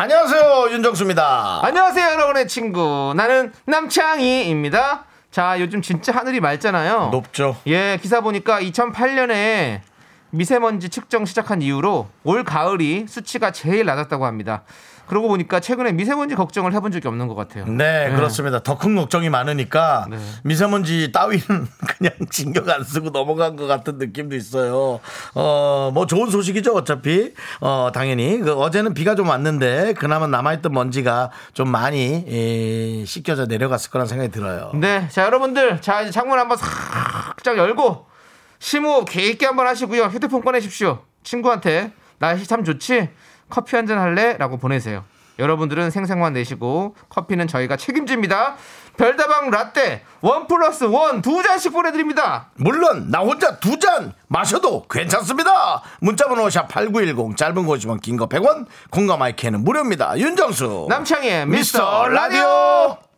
안녕하세요 윤정수입니다. 안녕하세요, 여러분의 친구. 나는 남창희입니다. 자, 요즘 진짜 하늘이 맑잖아요. 높죠. 예, 기사 보니까 2008년에 미세먼지 측정 시작한 이후로 올 가을이 수치가 제일 낮았다고 합니다. 그러고 보니까 최근에 미세먼지 걱정을 해본 적이 없는 것 같아요. 네, 그렇습니다. 더 큰 걱정이 많으니까 네. 미세먼지 따위는 그냥 신경 안 쓰고 넘어간 것 같은 느낌도 있어요. 어, 뭐 좋은 소식이죠, 어차피. 어, 당연히. 그 어제는 비가 좀 왔는데 그나마 남아있던 먼지가 좀 많이 에, 씻겨져 내려갔을 거란 생각이 들어요. 네, 자 여러분들, 자 이제 창문 한번 살짝 열고 심호흡 깊게 한번 하시고요. 휴대폰 꺼내십시오. 친구한테 날씨 참 좋지? 커피 한 잔 할래? 라고 보내세요. 여러분들은 생생만 내시고 커피는 저희가 책임집니다. 별다방 라떼 원 플러스 원 두 잔씩 보내드립니다. 물론 나 혼자 두 잔 마셔도 괜찮습니다. 문자번호 샵8910 짧은 거 50원 긴 거 100원 공감 마이크는 무료입니다. 윤정수 남창희의 미스터 라디오.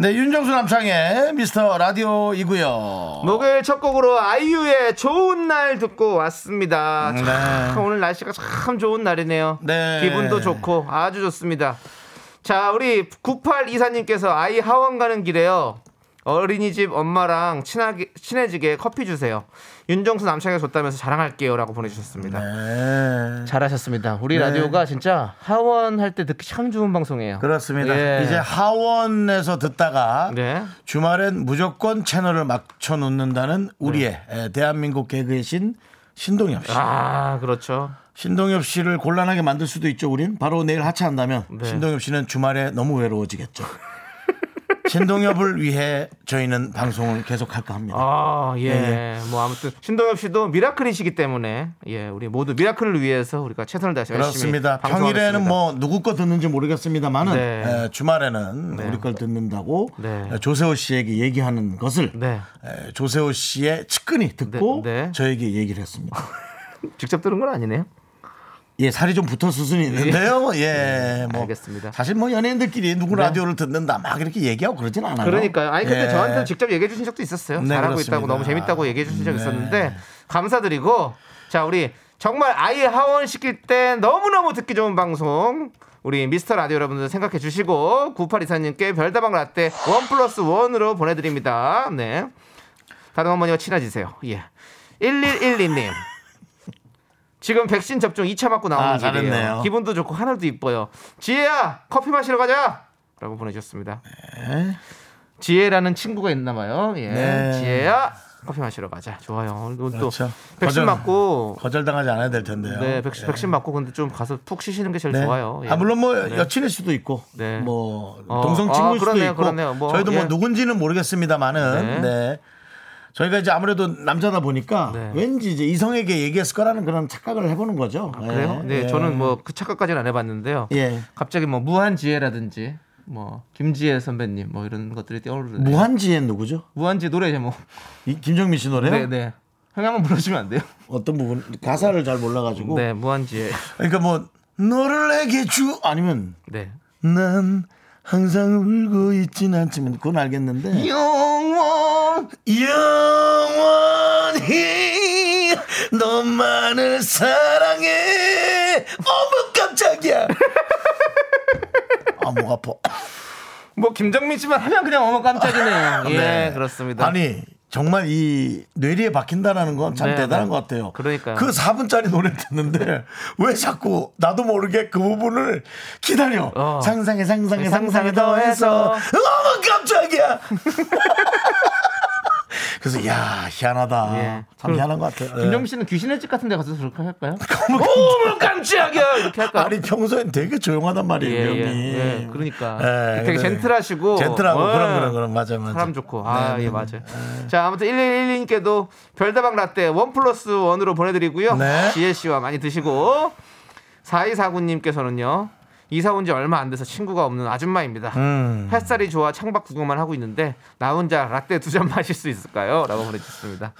네 윤정수 남창의 미스터 라디오이고요. 목요일 첫 곡으로 아이유의 좋은 날 듣고 왔습니다. 참, 네. 오늘 날씨가 참 좋은 날이네요. 네. 기분도 좋고 아주 좋습니다. 자, 우리 9824님께서 아이 하원 가는 길에요. 어린이집 엄마랑 친하게, 친해지게 커피 주세요. 윤정수 남창에 줬다면서 자랑할게요. 라고 보내주셨습니다. 네. 잘하셨습니다. 우리 네. 라디오가 진짜 하원 할 때 듣기 참 좋은 방송이에요. 그렇습니다. 예. 이제 하원에서 듣다가 네. 주말엔 무조건 채널을 맞춰 놓는다는 우리의 에, 대한민국 개그의 신 신동엽 씨. 아, 그렇죠. 신동엽 씨를 곤란하게 만들 수도 있죠. 우린 바로 내일 하차한다면 네. 신동엽 씨는 주말에 너무 외로워지겠죠. 신동엽을 위해 저희는 방송을 계속할까 합니다. 아, 예. 예, 뭐 아무튼 신동엽 씨도 미라클이시기 때문에 예, 우리 모두 미라클을 위해서 우리가 최선을 다해서 그렇습니다. 평일에는 뭐 누구 거 듣는지 모르겠습니다만은 네. 에, 주말에는 네. 우리 걸 듣는다고 네. 에, 조세호 씨에게 얘기하는 것을 네. 에, 조세호 씨의 측근이 듣고 네, 네. 저에게 얘기를 했습니다. 직접 들은 건 아니네요. 예, 살이 좀 붙은 수순이 있는데요. 예, 뭐 알겠습니다. 사실 뭐 연예인들끼리 누구 네. 라디오를 듣는다 막 이렇게 얘기하고 그러진 않아요. 그러니까요. 아니 근데 예. 저한테 직접 얘기해 주신 적도 있었어요. 네, 잘하고 그렇습니다. 있다고 너무 재밌다고 얘기해 주신 적 네. 있었는데 감사드리고 자 우리 정말 아이 하원 시킬 때 너무 너무 듣기 좋은 방송 우리 미스터 라디오 여러분들 생각해 주시고 9824님께 별다방 라떼 원 플러스 원으로 보내드립니다. 네. 다른 어머니와 친해지세요. 예. 1112님. 지금 백신 접종 2차 맞고 나오는 아, 길이에요. 잘했네요. 기분도 좋고 하늘도 이뻐요. 지혜야 커피 마시러 가자. 라고 보내주셨습니다. 지혜라는 친구가 있나 봐요. 예. 네. 지혜야 커피 마시러 가자. 좋아요. 오늘 또 그렇죠. 백신 거절- 맞고 거절당하지 않아야 될 텐데요. 네, 백신, 백신 맞고 근데 좀 가서 푹 쉬시는 게 제일 네. 좋아요. 예. 아 물론 뭐 네. 여친일 수도 있고, 네. 뭐 어, 동성 아, 친구일 수도 그러네요, 있고, 그러네요. 뭐, 저희도 뭐 예. 누군지는 모르겠습니다만은, 네. 네. 저희가 이제 아무래도 남자다 보니까 네. 왠지 이제 이성에게 얘기했을 거라는 그런 착각을 해보는 거죠. 아, 그래요? 네, 예. 저는 뭐 그 착각까지는 안 해봤는데요. 예. 갑자기 뭐 무한지혜라든지 뭐 김지혜 선배님 뭐 이런 것들이 떠오르네요. 무한지엔 누구죠? 무한지 노래 제목. 이, 김정민 씨 노래요? 네, 네. 형이 한번 불러주면 안 돼요? 어떤 부분 가사를 잘 몰라가지고. 네, 무한지혜. 그러니까 뭐 너를 내게 주 아니면 네. 난 항상 울고 있진 않지만 그건 알겠는데 영원 영원히 너만을 사랑해 어머 깜짝이야 아목 아파 뭐 김정민 씨만 하면 그냥 어머 깜짝이네요. 예, 네. 그렇습니다. 아니 정말 이 뇌리에 박힌다라는 건참 네, 대단한 네. 것 같아요. 그러니까요. 그 4분짜리 노래 듣는데 왜 자꾸 나도 모르게 그 부분을 기다려. 어. 상상에 상상에 상상에 상상에 더해서 더해서. 어머 깜짝이야. 그래서 야 희한하다. 예. 참 희한한 것 같아요. 김정민 씨는 귀신의 집 같은 데 가서 그렇게 할까요? 어머 깜짝이야 이렇게 할까요? 아니 평소엔 되게 조용하단 말이에요, 예, 예, 형이. 예, 그러니까 예, 되게 그래. 젠틀하시고 젠틀하고 어, 그런 그런 그런 맞아 맞아. 사람 좋고 아 네, 예 네, 맞아요. 자 아무튼 1112님께도 별다방 라떼 원 플러스 원으로 보내드리고요. 네. 지혜 씨와 많이 드시고 4249님께서는요 이사 온 지 얼마 안 돼서 친구가 없는 아줌마입니다. 음. 햇살이 좋아 창밖 구경만 하고 있는데 나 혼자 라떼 두 잔 마실 수 있을까요? 라고 보내주셨습니다.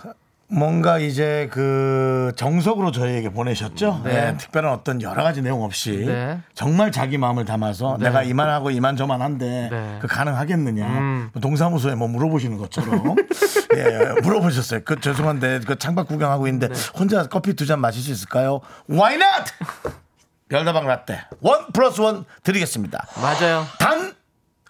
뭔가 이제 그 정석으로 저희에게 보내셨죠. 네. 네, 특별한 어떤 여러 가지 내용 없이 네. 정말 자기 마음을 담아서 내가 이만하고 이만저만한데 네. 그 가능하겠느냐. 음. 동사무소에 뭐 물어보시는 것처럼 예, 물어보셨어요. 그 죄송한데 그 창밖 구경하고 있는데 네. 혼자 커피 두 잔 마실 수 있을까요? Why not? 별다방 라떼 원 플러스 원 드리겠습니다. 맞아요. 단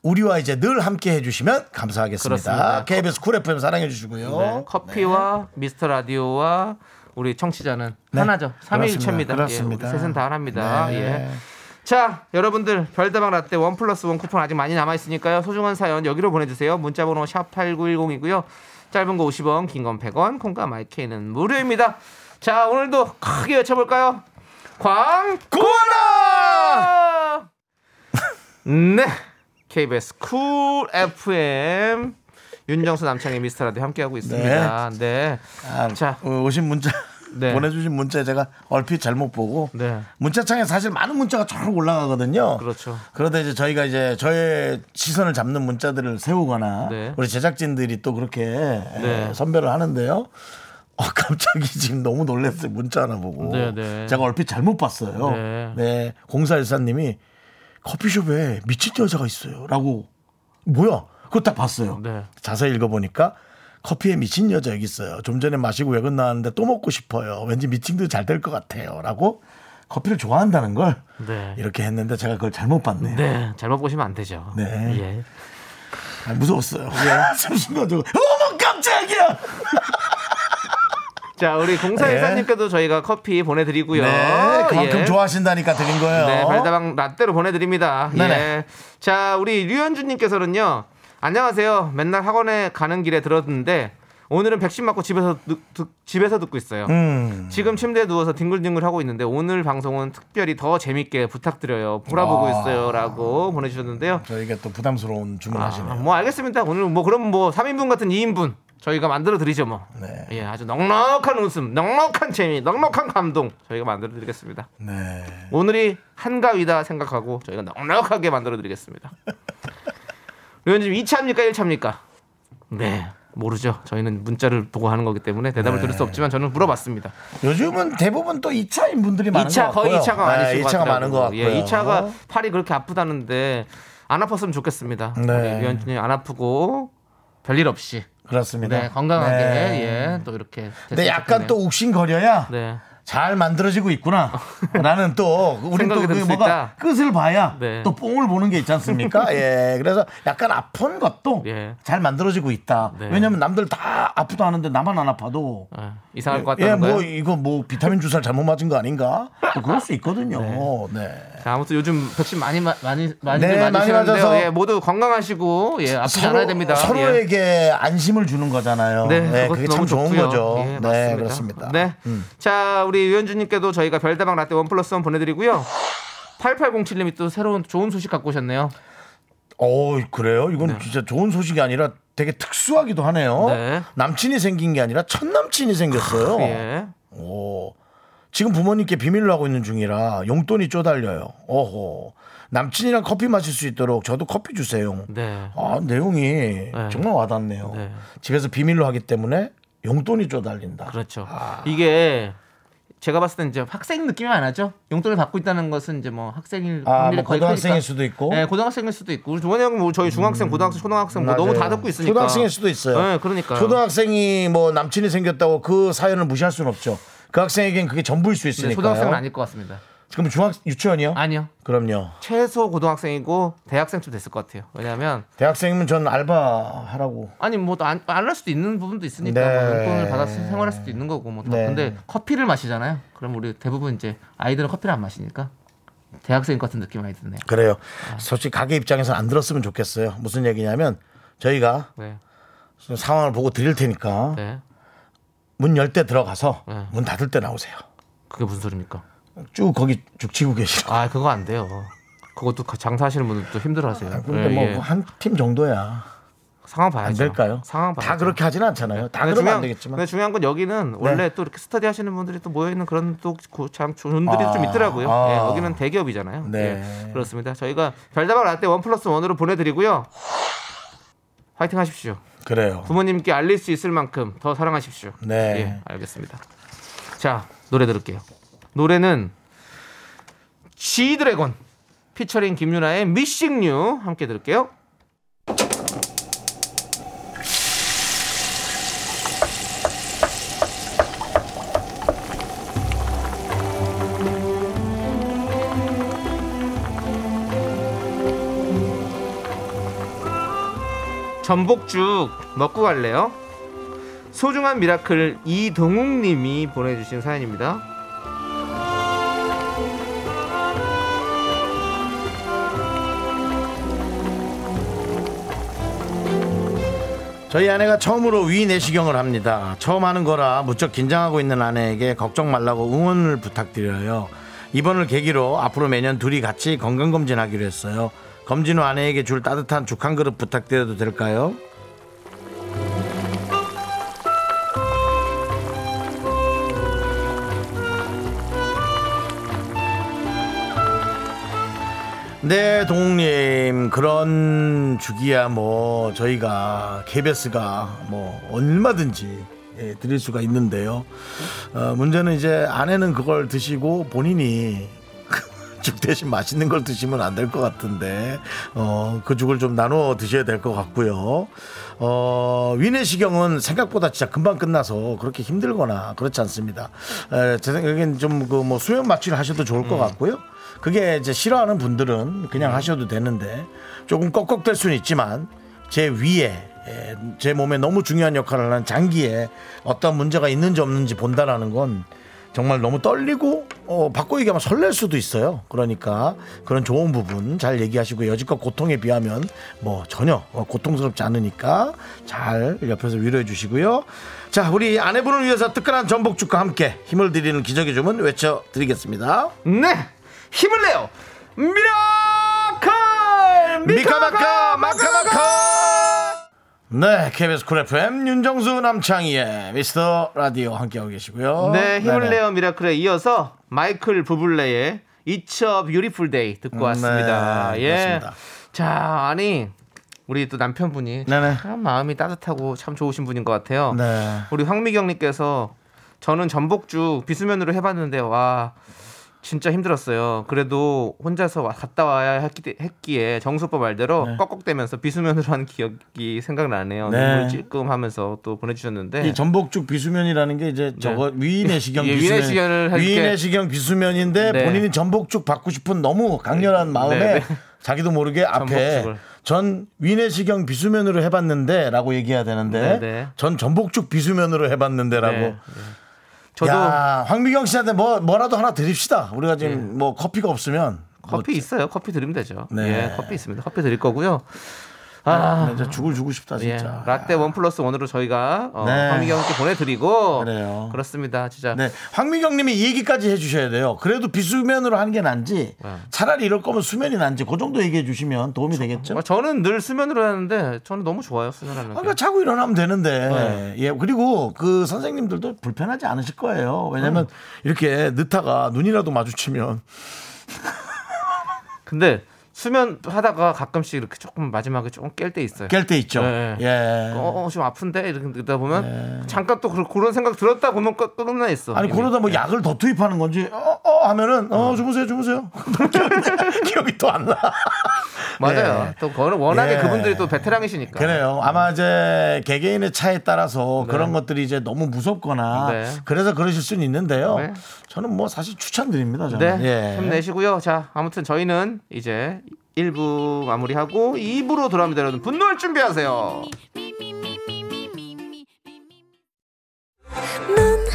우리와 이제 늘 함께 해주시면 감사하겠습니다. 그렇습니다. KBS 쿨 FM 사랑해 주시고요. 네, 커피와 미스터 라디오와 우리 청취자는 네. 하나죠. 삼위일체입니다. 그렇습니다. 예, 셋은 다 하나입니다. 네. 예. 자, 여러분들 별다방 라떼 원 플러스 원 쿠폰 아직 많이 남아 있으니까요. 소중한 사연 여기로 보내주세요. 문자번호 샵 #8910이고요. 짧은 거 50원, 긴 건 100원, 콩과 마이크는 무료입니다. 자, 오늘도 크게 외쳐볼까요? 광고라! 네. KBS 쿨 FM 윤정수 남창희의 미스터 라디오 함께하고 있습니다. 네. 아, 자. 어, 오신 문자 네. 보내주신 문자 제가 얼핏 잘못 보고 네. 문자창에 사실 많은 문자가 쫙 올라가거든요. 그렇죠. 그러다 이제 저희가 이제 저의 시선을 잡는 문자들을 세우거나 네. 우리 제작진들이 또 그렇게 네. 에, 선별을 하는데요. 어, 갑자기 지금 너무 놀랐어요. 문자 하나 보고. 네, 네. 제가 얼핏 잘못 봤어요. 네. 네. 공사일사님이 커피숍에 미친 여자가 있어요. 라고. 뭐야? 그거 딱 봤어요. 네. 자세히 읽어보니까 커피에 미친 여자 여기 있어요. 좀 전에 마시고 외근 나왔는데 또 먹고 싶어요. 왠지 미팅도 잘 될 것 같아요. 라고 커피를 좋아한다는 걸 네. 이렇게 했는데 제가 그걸 잘못 봤네요. 네. 잘못 보시면 안 되죠. 네. 예. 아, 무서웠어요. 순간적으로 어머 깜짝이야. 자, 우리 공사일사님께도 저희가 커피 보내드리고요. 네, 그만큼 예. 좋아하신다니까 드린 거예요. 네, 별다방 라떼로 보내드립니다. 네네. 예. 자, 우리 류현주님께서는요. 안녕하세요. 맨날 학원에 가는 길에 들었는데 오늘은 백신 맞고 집에서 듣, 듣- 집에서 듣고 있어요. 음. 지금 침대에 누워서 뒹굴뒹굴 하고 있는데 오늘 방송은 특별히 더 재밌게 부탁드려요. 보라보고 아. 있어요라고 보내주셨는데요. 저희가 또 부담스러운 주문하시네요. 아, 뭐 알겠습니다. 오늘 뭐 그럼 뭐 3인분 같은 2인분 저희가 만들어 드리죠 뭐. 네. 예, 아주 넉넉한 웃음, 넉넉한 재미, 넉넉한 감동 저희가 만들어 드리겠습니다. 네. 오늘이 한가위다 생각하고 저희가 넉넉하게 만들어 드리겠습니다. 류현진 2차입니까 1차입니까? 네. 모르죠. 저희는 문자를 보고 하는 거기 때문에 대답을 네. 드릴 수 없지만 저는 물어봤습니다. 요즘은 대부분 또 2차인 분들이 많은 2차 것 거의 같고요. 2차가 많으신 네, 것 2차가 같더라고요. 많은 것 같고요. 예, 2차가 팔이 그렇게 아프다는데 안 아팠으면 좋겠습니다. 네. 류현진이 안 아프고 별일 없이 그렇습니다. 네, 건강하게 네. 예, 또 이렇게 근데 약간 좋겠네요. 또 욱신거려야 네. 잘 만들어지고 있구나. 라는 또 우리 생각이 또들그수 뭐가. 끝을 봐야 네. 또 뽕을 보는 게 있지 않습니까? 예. 그래서 약간 아픈 것도 예. 잘 만들어지고 있다. 네. 왜냐면 남들 다 아프다 하는데 나만 안 아파도 아, 이상할 것 예, 같다는 뭐 거예요. 이거 뭐 비타민 주사를 잘못 맞은 거 아닌가? 또 그럴 수 있거든요. 네. 자, 아무튼 요즘 백신 많이 마- 많이 많이 네, 많이. 맞아서 예, 모두 건강하시고 예, 아프지 않아야 됩니다. 예. 서로에게 안심을 주는 거잖아요. 네, 네, 그게 참 좋은 좋고요. 거죠. 예, 네, 맞습니다. 그렇습니다. 네. 음. 자, 우리 유현주님께도 저희가 별다방 라떼 원 플러스 원 보내드리고요. 8807님이 또 새로운 좋은 소식 갖고 오셨네요. 어, 그래요? 이건 진짜 좋은 소식이 아니라 되게 특수하기도 하네요. 네. 남친이 생긴 게 아니라 첫 남친이 생겼어요. 예. 오. 지금 부모님께 비밀로 하고 있는 중이라 용돈이 쪼달려요. 어호. 남친이랑 커피 마실 수 있도록 저도 커피 주세요. 네. 아, 내용이 정말 와닿네요. 네. 집에서 비밀로 하기 때문에 용돈이 쪼달린다. 그렇죠. 아. 이게 제가 봤을 때 이제 학생 느낌이 안 나죠? 용돈을 받고 있다는 것은 이제 뭐 학생일 아, 뭐 고등학생일 크니까. 수도 있고. 네, 고등학생일 수도 있고. 우리 조원이 형은 뭐 저희 중학생, 고등학생, 초등학생 뭐 너무 맞아요. 다 듣고 있으니까. 초등학생일 수도 있어요. 네, 그러니까. 초등학생이 뭐 남친이 생겼다고 그 사연을 무시할 수는 없죠. 그 학생에겐 그게 전부일 수 네, 있으니까. 초등학생은 아닐 것 같습니다. 그럼 중학 유치원이요? 아니요. 그럼요. 최소 고등학생이고 대학생쯤 됐을 것 같아요. 왜냐하면 대학생이면 전 알바 하라고. 아니 뭐안안 할 수도 있는 부분도 있으니까 네. 뭐 용돈을 받아서 생활할 수도 있는 거고 뭐 다. 네. 근데 커피를 마시잖아요. 그럼 우리 대부분 이제 아이들은 커피를 안 마시니까 대학생 같은 느낌 많이 드네요. 그래요. 아. 솔직히 가게 입장에서 안 들었으면 좋겠어요. 무슨 얘기냐면 저희가 네, 상황을 보고 드릴 테니까 네. 문열 때 들어가서 네. 문 닫을 때 나오세요. 그게 무슨 소리입니까? 쭉 거기 쭉 치고 계시고. 아 그거 안 돼요. 그것도 장사하시는 분들도 힘들어하세요. 근데 예, 뭐 예. 한팀 정도야. 상황 봐야죠. 안 될까요? 상황 봐야죠. 다 그렇게 하진 않잖아요. 다 그러면 중요한, 안 되겠지만. 네. 근데 중요한 건 여기는 원래 또 이렇게 스터디 하시는 분들이 또 모여 있는 그런 또참 존들이 아, 좀 있더라고요. 아. 예, 여기는 대기업이잖아요. 네. 예, 그렇습니다. 저희가 별다방 라떼 원 플러스 원으로 보내드리고요. 화이팅 하십시오. 그래요. 부모님께 알릴 수 있을 만큼 더 사랑하십시오. 네. 예, 알겠습니다. 자, 노래 들을게요. 노래는 G드래곤 피처링 김유나의 미싱 유 함께 들을게요. 전복죽 먹고 갈래요? 소중한 Miracle 이동욱 님이 보내주신 사연입니다. 저희 아내가 처음으로 위 내시경을 합니다. 처음 하는 거라 무척 긴장하고 있는 아내에게 걱정 말라고 응원을 부탁드려요. 이번을 계기로 앞으로 매년 둘이 같이 건강검진하기로 했어요. 검진 후 아내에게 줄 따뜻한 죽 한 그릇 부탁드려도 될까요? 네, 동욱님 그런 주기야 뭐 저희가 KBS가 뭐 얼마든지 예, 드릴 수가 있는데요. 어, 문제는 이제 아내는 그걸 드시고 본인이 죽 대신 맛있는 걸 드시면 안 될 것 같은데 어, 그 죽을 좀 나눠 드셔야 될 것 같고요. 어, 위내시경은 생각보다 진짜 금방 끝나서 그렇게 힘들거나 그렇지 않습니다. 에, 제 생각엔 좀 그 뭐 수면 마취를 하셔도 좋을 것 같고요. 그게 이제 싫어하는 분들은 그냥 하셔도 되는데 조금 꺽꺽될 수는 있지만 제 위에 에, 제 몸에 너무 중요한 역할을 하는 장기에 어떤 문제가 있는지 없는지 본다라는 건 정말 너무 떨리고 어, 바꿔 얘기하면 설렐 수도 있어요. 그러니까 그런 좋은 부분 잘 얘기하시고 여지껏 고통에 비하면 뭐 전혀 어, 고통스럽지 않으니까 잘 옆에서 위로해 주시고요. 자, 우리 아내분을 위해서 뜨끈한 전복죽과 함께 힘을 드리는 기적의 주문 외쳐 드리겠습니다. 네, 힘을 내요, Miracle 미카마카 마카마카 네 KBS 쿨 FM 윤정수 남창희의 미스터 라디오 함께하고 계시고요 네, 힘을 네네. 내요 Miracle에 이어서 마이클 부블레의 It's a Beautiful Day 듣고 음, 왔습니다. 네, 예. 그렇습니다. 자, 아니 우리 또 남편분이 네네. 참 마음이 따뜻하고 참 좋으신 분인 것 같아요. 네. 우리 황미경님께서 저는 전복죽 비수면으로 해봤는데 와 진짜 힘들었어요. 그래도 혼자서 와- 갔다 와야 했기, 했기에 정수법 말대로 꺽꺽대면서 비수면으로 한 기억이 생각나네요. 네. 눈물 찔끔하면서 또 보내주셨는데 이 전복죽 비수면이라는 게 이제 저거 위내시경 예, 비수면 위내시경을 위내시경 비수면인데 네. 본인이 전복죽 받고 싶은 너무 강렬한 마음에 네, 네. 자기도 모르게 앞에 전복죽을. 전 위내시경 비수면으로 해봤는데라고 얘기해야 되는데 네, 네. 전 전복죽 비수면으로 해봤는데라고 네, 네. 저도 야 황미경 씨한테 뭐 뭐라도 하나 드립시다 우리가 지금 뭐 커피가 없으면 커피 있어요. 커피 드리면 되죠. 네. 예, 커피 있습니다. 커피 드릴 거고요. 아, 진짜 죽을 주고 싶다 예, 진짜 라떼 원 플러스 원으로 저희가 어, 네. 황미경께 보내드리고 그래요. 그렇습니다. 진짜 네, 황미경님이 이 얘기까지 해주셔야 돼요. 그래도 비수면으로 하는 게 난지, 네. 차라리 이럴 거면 수면이 난지, 그 정도 얘기해 주시면 도움이 되겠죠. 어, 저는 늘 수면으로 하는데 저는 너무 좋아요 수면하는 게. 아까 자고 일어나면 되는데, 네. 예 그리고 그 선생님들도 불편하지 않으실 거예요. 왜냐면 음. 이렇게 늦다가 눈이라도 마주치면 근데 수면 하다가 가끔씩 이렇게 조금 마지막에 조금 깰 때 있어요. 깰 때 있죠. 네. 예. 어, 어, 좀 아픈데 이렇게 듣다 보면 잠깐 또 그- 그런 생각 들었다 보면 끝- 끝나 있어. 아니 이미. 그러다 뭐 약을 더 투입하는 건지 어, 어 하면은 어 주무세요 주무세요 기억이 또 안 나. 맞아요. 예. 또 그거는 워낙에 예. 그분들이 또 베테랑이시니까. 그래요. 아마 이제 개개인의 차에 따라서 네. 그런 것들이 이제 너무 무섭거나 네. 그래서 그러실 수는 있는데요. 네. 저는 뭐 사실 추천드립니다. 저는. 네, 예. 힘내시고요. 자, 아무튼 저희는 이제 1부 마무리하고 2부로 돌아옵니다. 여러분 분노할 준비하세요. 넌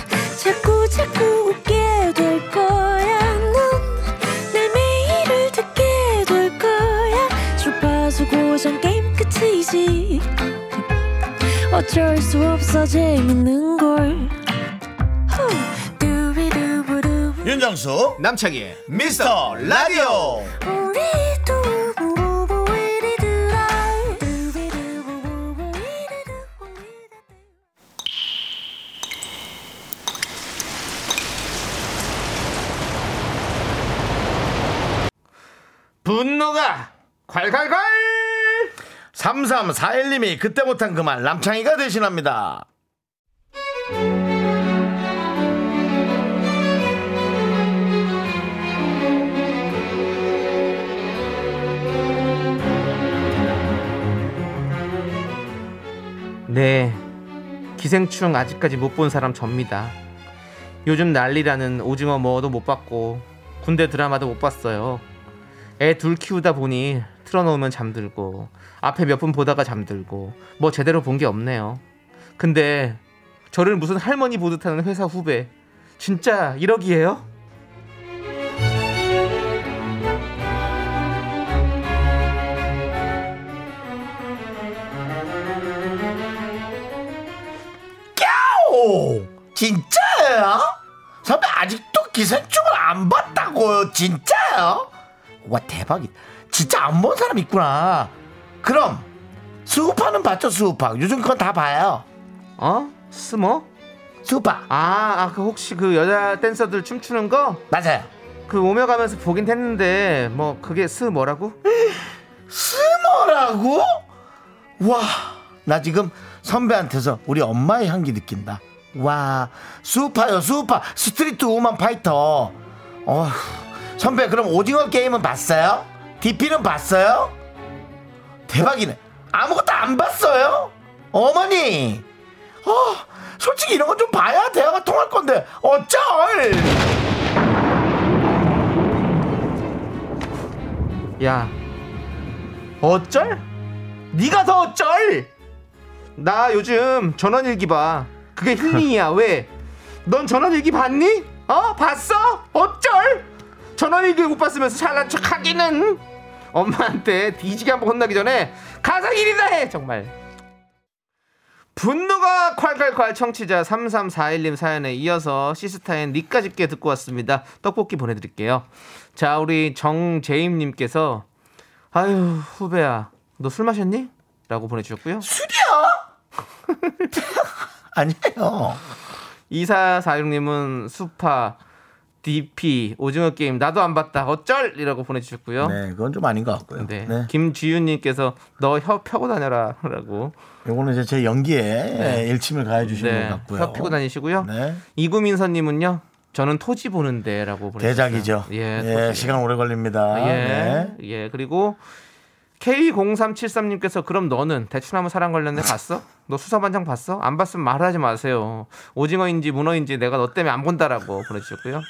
자꾸 자꾸 웃게 될 거야. 넌내 매일을 듣게 될 거야. 주파수 고정 게임 끝이지. 어쩔 수 없어 재밌는 걸. 후. 윤정수 남창희의 미스터 라디오. 우리 두 분노가 콸콸콸! 3341님이 그때 못한 그 말 남창희가 대신합니다. 네 기생충 아직까지 못 본 사람 접니다. 요즘 난리라는 오징어 먹어도 못 봤고 군대 드라마도 못 봤어요 애 둘 키우다 보니 틀어놓으면 잠들고 앞에 몇 분 보다가 잠들고 뭐 제대로 본 게 없네요 근데 저를 무슨 할머니 보듯 하는 회사 후배 진짜 1억이에요? 오, 진짜예요? 선배 아직도 기생충을 안 봤다고요? 진짜요? 와 대박이다. 진짜 안 본 사람 있구나. 그럼 스우파는 봤죠 스우파. 요즘 그건 다 봐요. 어? 스모? 스우파 아, 아, 그 혹시 그 여자 댄서들 춤추는 거? 맞아요. 그 오며 가면서 보긴 했는데 뭐 그게 스 뭐라고? 스모라고? 와, 나 지금 선배한테서 우리 엄마의 향기 느낀다. 와, 스우파요, 스우파. Street Woman Fighter. 어, 선배, 그럼 오징어 게임은 봤어요? DP는 봤어요? 대박이네. 아무것도 안 봤어요? 어머니! 어, 솔직히 이런 건 좀 봐야 대화가 통할 건데, 어쩔! 야, 어쩔? 네가 더 어쩔? 나 요즘 전원일기 봐. 그게 힐링이야. 왜? 넌 전원일기 봤니? 어? 봤어? 어쩔? 전원일기 못 봤으면서 잘난 척 하기는 엄마한테 뒤지게 한번 혼나기 전에 가서 일이나 해 정말. 분노가 콸콸콸 청취자 3341님 사연에 이어서 시스타의 니까 집게 듣고 왔습니다. 떡볶이 보내드릴게요. 자, 우리 정재임님께서 아유 후배야, 너 술 마셨니? 라고 보내주셨고요. 술이야? 아니에요. 2446님은 수파, DP, 오징어 게임 나도 안 봤다. 어쩔? 이라고 보내주셨고요. 네, 그건 좀 아닌 것 같고요. 네. 네. 김지윤님께서 너 혀 펴고 다녀라. 라고. 요거는 이제 제 연기에 일침을 가해 주시는 네. 것 같고요. 혀 펴고 다니시고요. 네. 이구민서님은요. 저는 토지 보는데 라고 보내주셨어요. 대작이죠. 예, 예. 시간 오래 걸립니다. 예. 네. 예. 그리고 K0373님께서 그럼 너는 대추나무 사랑 관련해 봤어? 너 수사반장 봤어? 안 봤으면 말하지 마세요. 오징어인지 문어인지 내가 너 때문에 안 본다라고 보내주셨고요.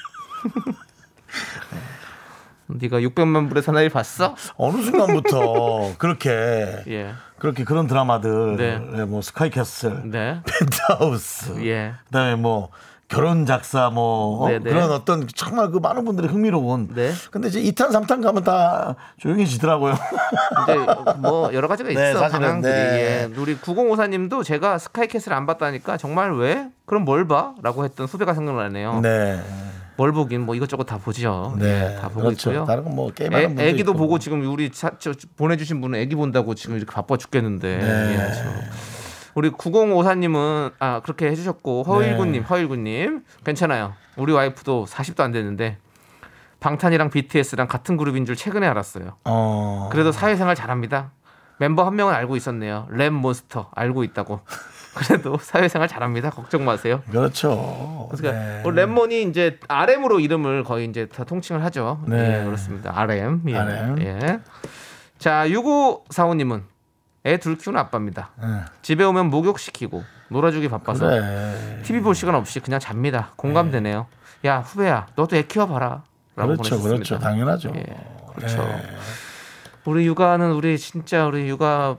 네가 600만 불의 사나이 봤어? 어느 순간부터 그렇게 예. 그렇게 그런 드라마들, 네. 예, 뭐 스카이캐슬, 네. 펜트하우스, 예. 그다음에 뭐 결혼 작사 뭐 어? 네, 네. 그런 어떤 정말 그 많은 분들이 흥미로운. 네. 근데 이제 2탄, 3탄 가면 다 조용해지더라고요. 이제 뭐 여러 가지가 있어. 네, 사실은. 네. 예. 우리 9054님도 제가 스카이캐슬 안 봤다니까 정말 왜? 그럼 뭘 봐? 라고 했던 후배가 생각나네요. 네. 뭘 보긴 뭐 이것저것 다 보죠. 네. 예, 다 보고 그렇죠. 있고요. 다른 건뭐 게임하는 애, 있고. 보고 지금 우리 차, 저, 보내주신 분은 애기 본다고 지금 이렇게 바빠 죽겠는데. 네. 예, 저. 우리 9054님은 아 그렇게 해주셨고 허일구님, 네. 허일구님 괜찮아요. 우리 와이프도 40도 안 됐는데 방탄이랑 BTS랑 같은 그룹인 줄 최근에 알았어요. 어. 그래도 사회생활 잘합니다. 멤버 한 명은 알고 있었네요. 랩 몬스터 알고 있다고. 그래도 사회생활 잘합니다. 걱정 마세요. 그렇죠. 그러니까 네. 우리 랩몬이 이제 RM으로 이름을 거의 이제 다 통칭을 하죠. 네. 예, 그렇습니다. RM. 예. RM. 예. 자, 6545님은 애 둘 키우는 아빠입니다. 네. 집에 오면 목욕시키고 놀아주기 바빠서 그래. TV 볼 시간 없이 그냥 잡니다. 공감되네요. 야, 후배야, 너도 애 키워봐라. 라고 그렇죠, 보내셨습니다. 그렇죠. 당연하죠. 예, 그렇죠. 네. 우리 육아는 우리 진짜 우리 육아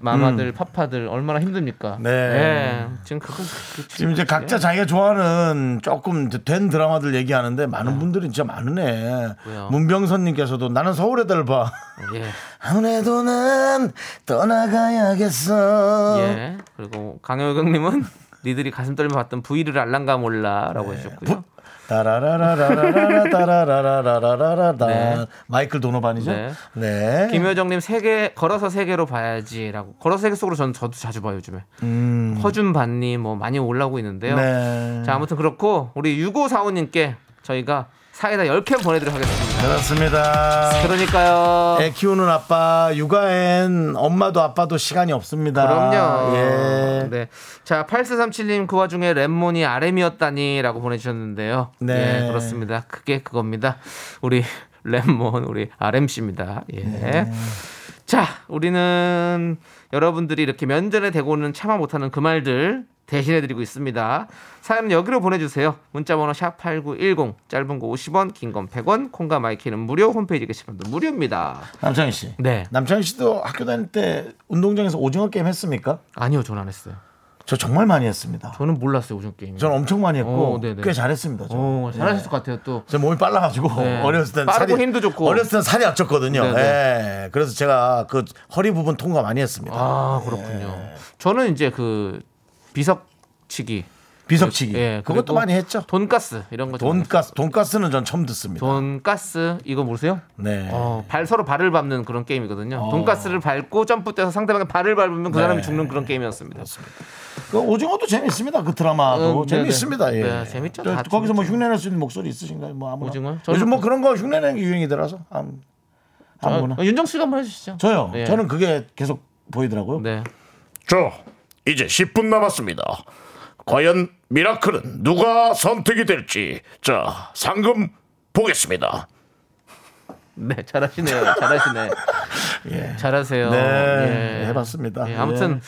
마마들, 파파들 얼마나 힘듭니까? 네. 예, 지금 그거 그- 지금 이제 각자 자기가 좋아하는 조금 된 드라마들 얘기하는데 많은 분들이 진짜 많으네. 왜요? 문병선님께서도 나는 서울의 달 봐. 예. 아무래도 난 떠나가야겠어. 예. 그리고 강효경님은 니들이 가슴 떨며 봤던 V를 알랑가 몰라라고 해주셨고요. 따라라라라라라 따라라라라라라라 네. 마이클 도노반이죠. 네. 네. 김효정님 세계 걸어서 세계로 봐야지라고. 걸어서 세계 속으로 저는 저도 자주 봐요 요즘에. 음. 허준 반니 뭐 많이 올라오고 있는데요. 네. 자 아무튼 그렇고 우리 6545님께 저희가 사이다 10캔 보내드리도록 하겠습니다. 그렇습니다. 그러니까요. 애 키우는 아빠, 육아엔 엄마도 아빠도 시간이 없습니다. 그럼요. 예. 네. 자, 8437님 그 와중에 랩몬이 RM이었다니 라고 보내주셨는데요. 네. 예, 그렇습니다. 그게 그겁니다. 우리 랩몬, 우리 RM씨입니다. 예. 네. 자, 우리는 여러분들이 이렇게 면전에 대고는 참아 못하는 그 말들 대신해드리고 있습니다. 사연은 여기로 보내주세요. 문자번호 샵8910, 짧은 거 50원, 긴 건 100원, 콩과 마이K는 무료, 홈페이지 게시판도 무료입니다. 남창희 씨. 네. 남창희 씨도 학교 다닐 때 운동장에서 오징어 게임 했습니까? 아니요, 전 안 했어요. 저 정말 많이 했습니다. 저는 몰랐어요, 오징어 게임. 저는 엄청 많이 했고 어, 네네. 꽤 잘했습니다. 저. 오, 잘하셨을 것 같아요, 또. 제 몸이 빨라가지고 네. 어렸을 땐 빠르고 살이 힘도 좋고. 어렸을 땐 살이 안 쪘거든요. 네네. 예. 그래서 제가 그 허리 부분 통과 많이 했습니다. 아 그렇군요. 저는 이제 그 비석 치기, 비석치기. 예, 그것도 많이 했죠. 돈가스 이런 거. 좀 돈가스 돈가스는 전 처음 듣습니다. 돈가스 이거 모르세요? 네. 어, 발 서로 발을 밟는 그런 게임이거든요. 돈가스를 밟고 점프돼서 상대방의 발을 밟으면 그 네. 사람이 죽는 그런 게임이었습니다. 그 오징어도 재밌습니다. 그 드라마도 음, 네네. 재밌습니다. 예. 네, 재밌죠. 저다 거기서 뭐 재밌죠. 흉내낼 수 있는 목소리 있으신가요? 뭐 아무나. 오징어요? 요즘 저는- 뭐 그런 거 흉내내는 게 유행이더라서 아무, 아무거나. 어, 윤정 씨가 한번 해주시죠. 저요. 네. 저는 그게 계속 보이더라고요. 네. 자, 이제 10분 남았습니다. 과연 미라클은 누가 선택이 될지 자 상금 보겠습니다. 네, 잘하시네요. 잘하시네. 예. 잘하세요. 네, 예. 해봤습니다. 예, 아무튼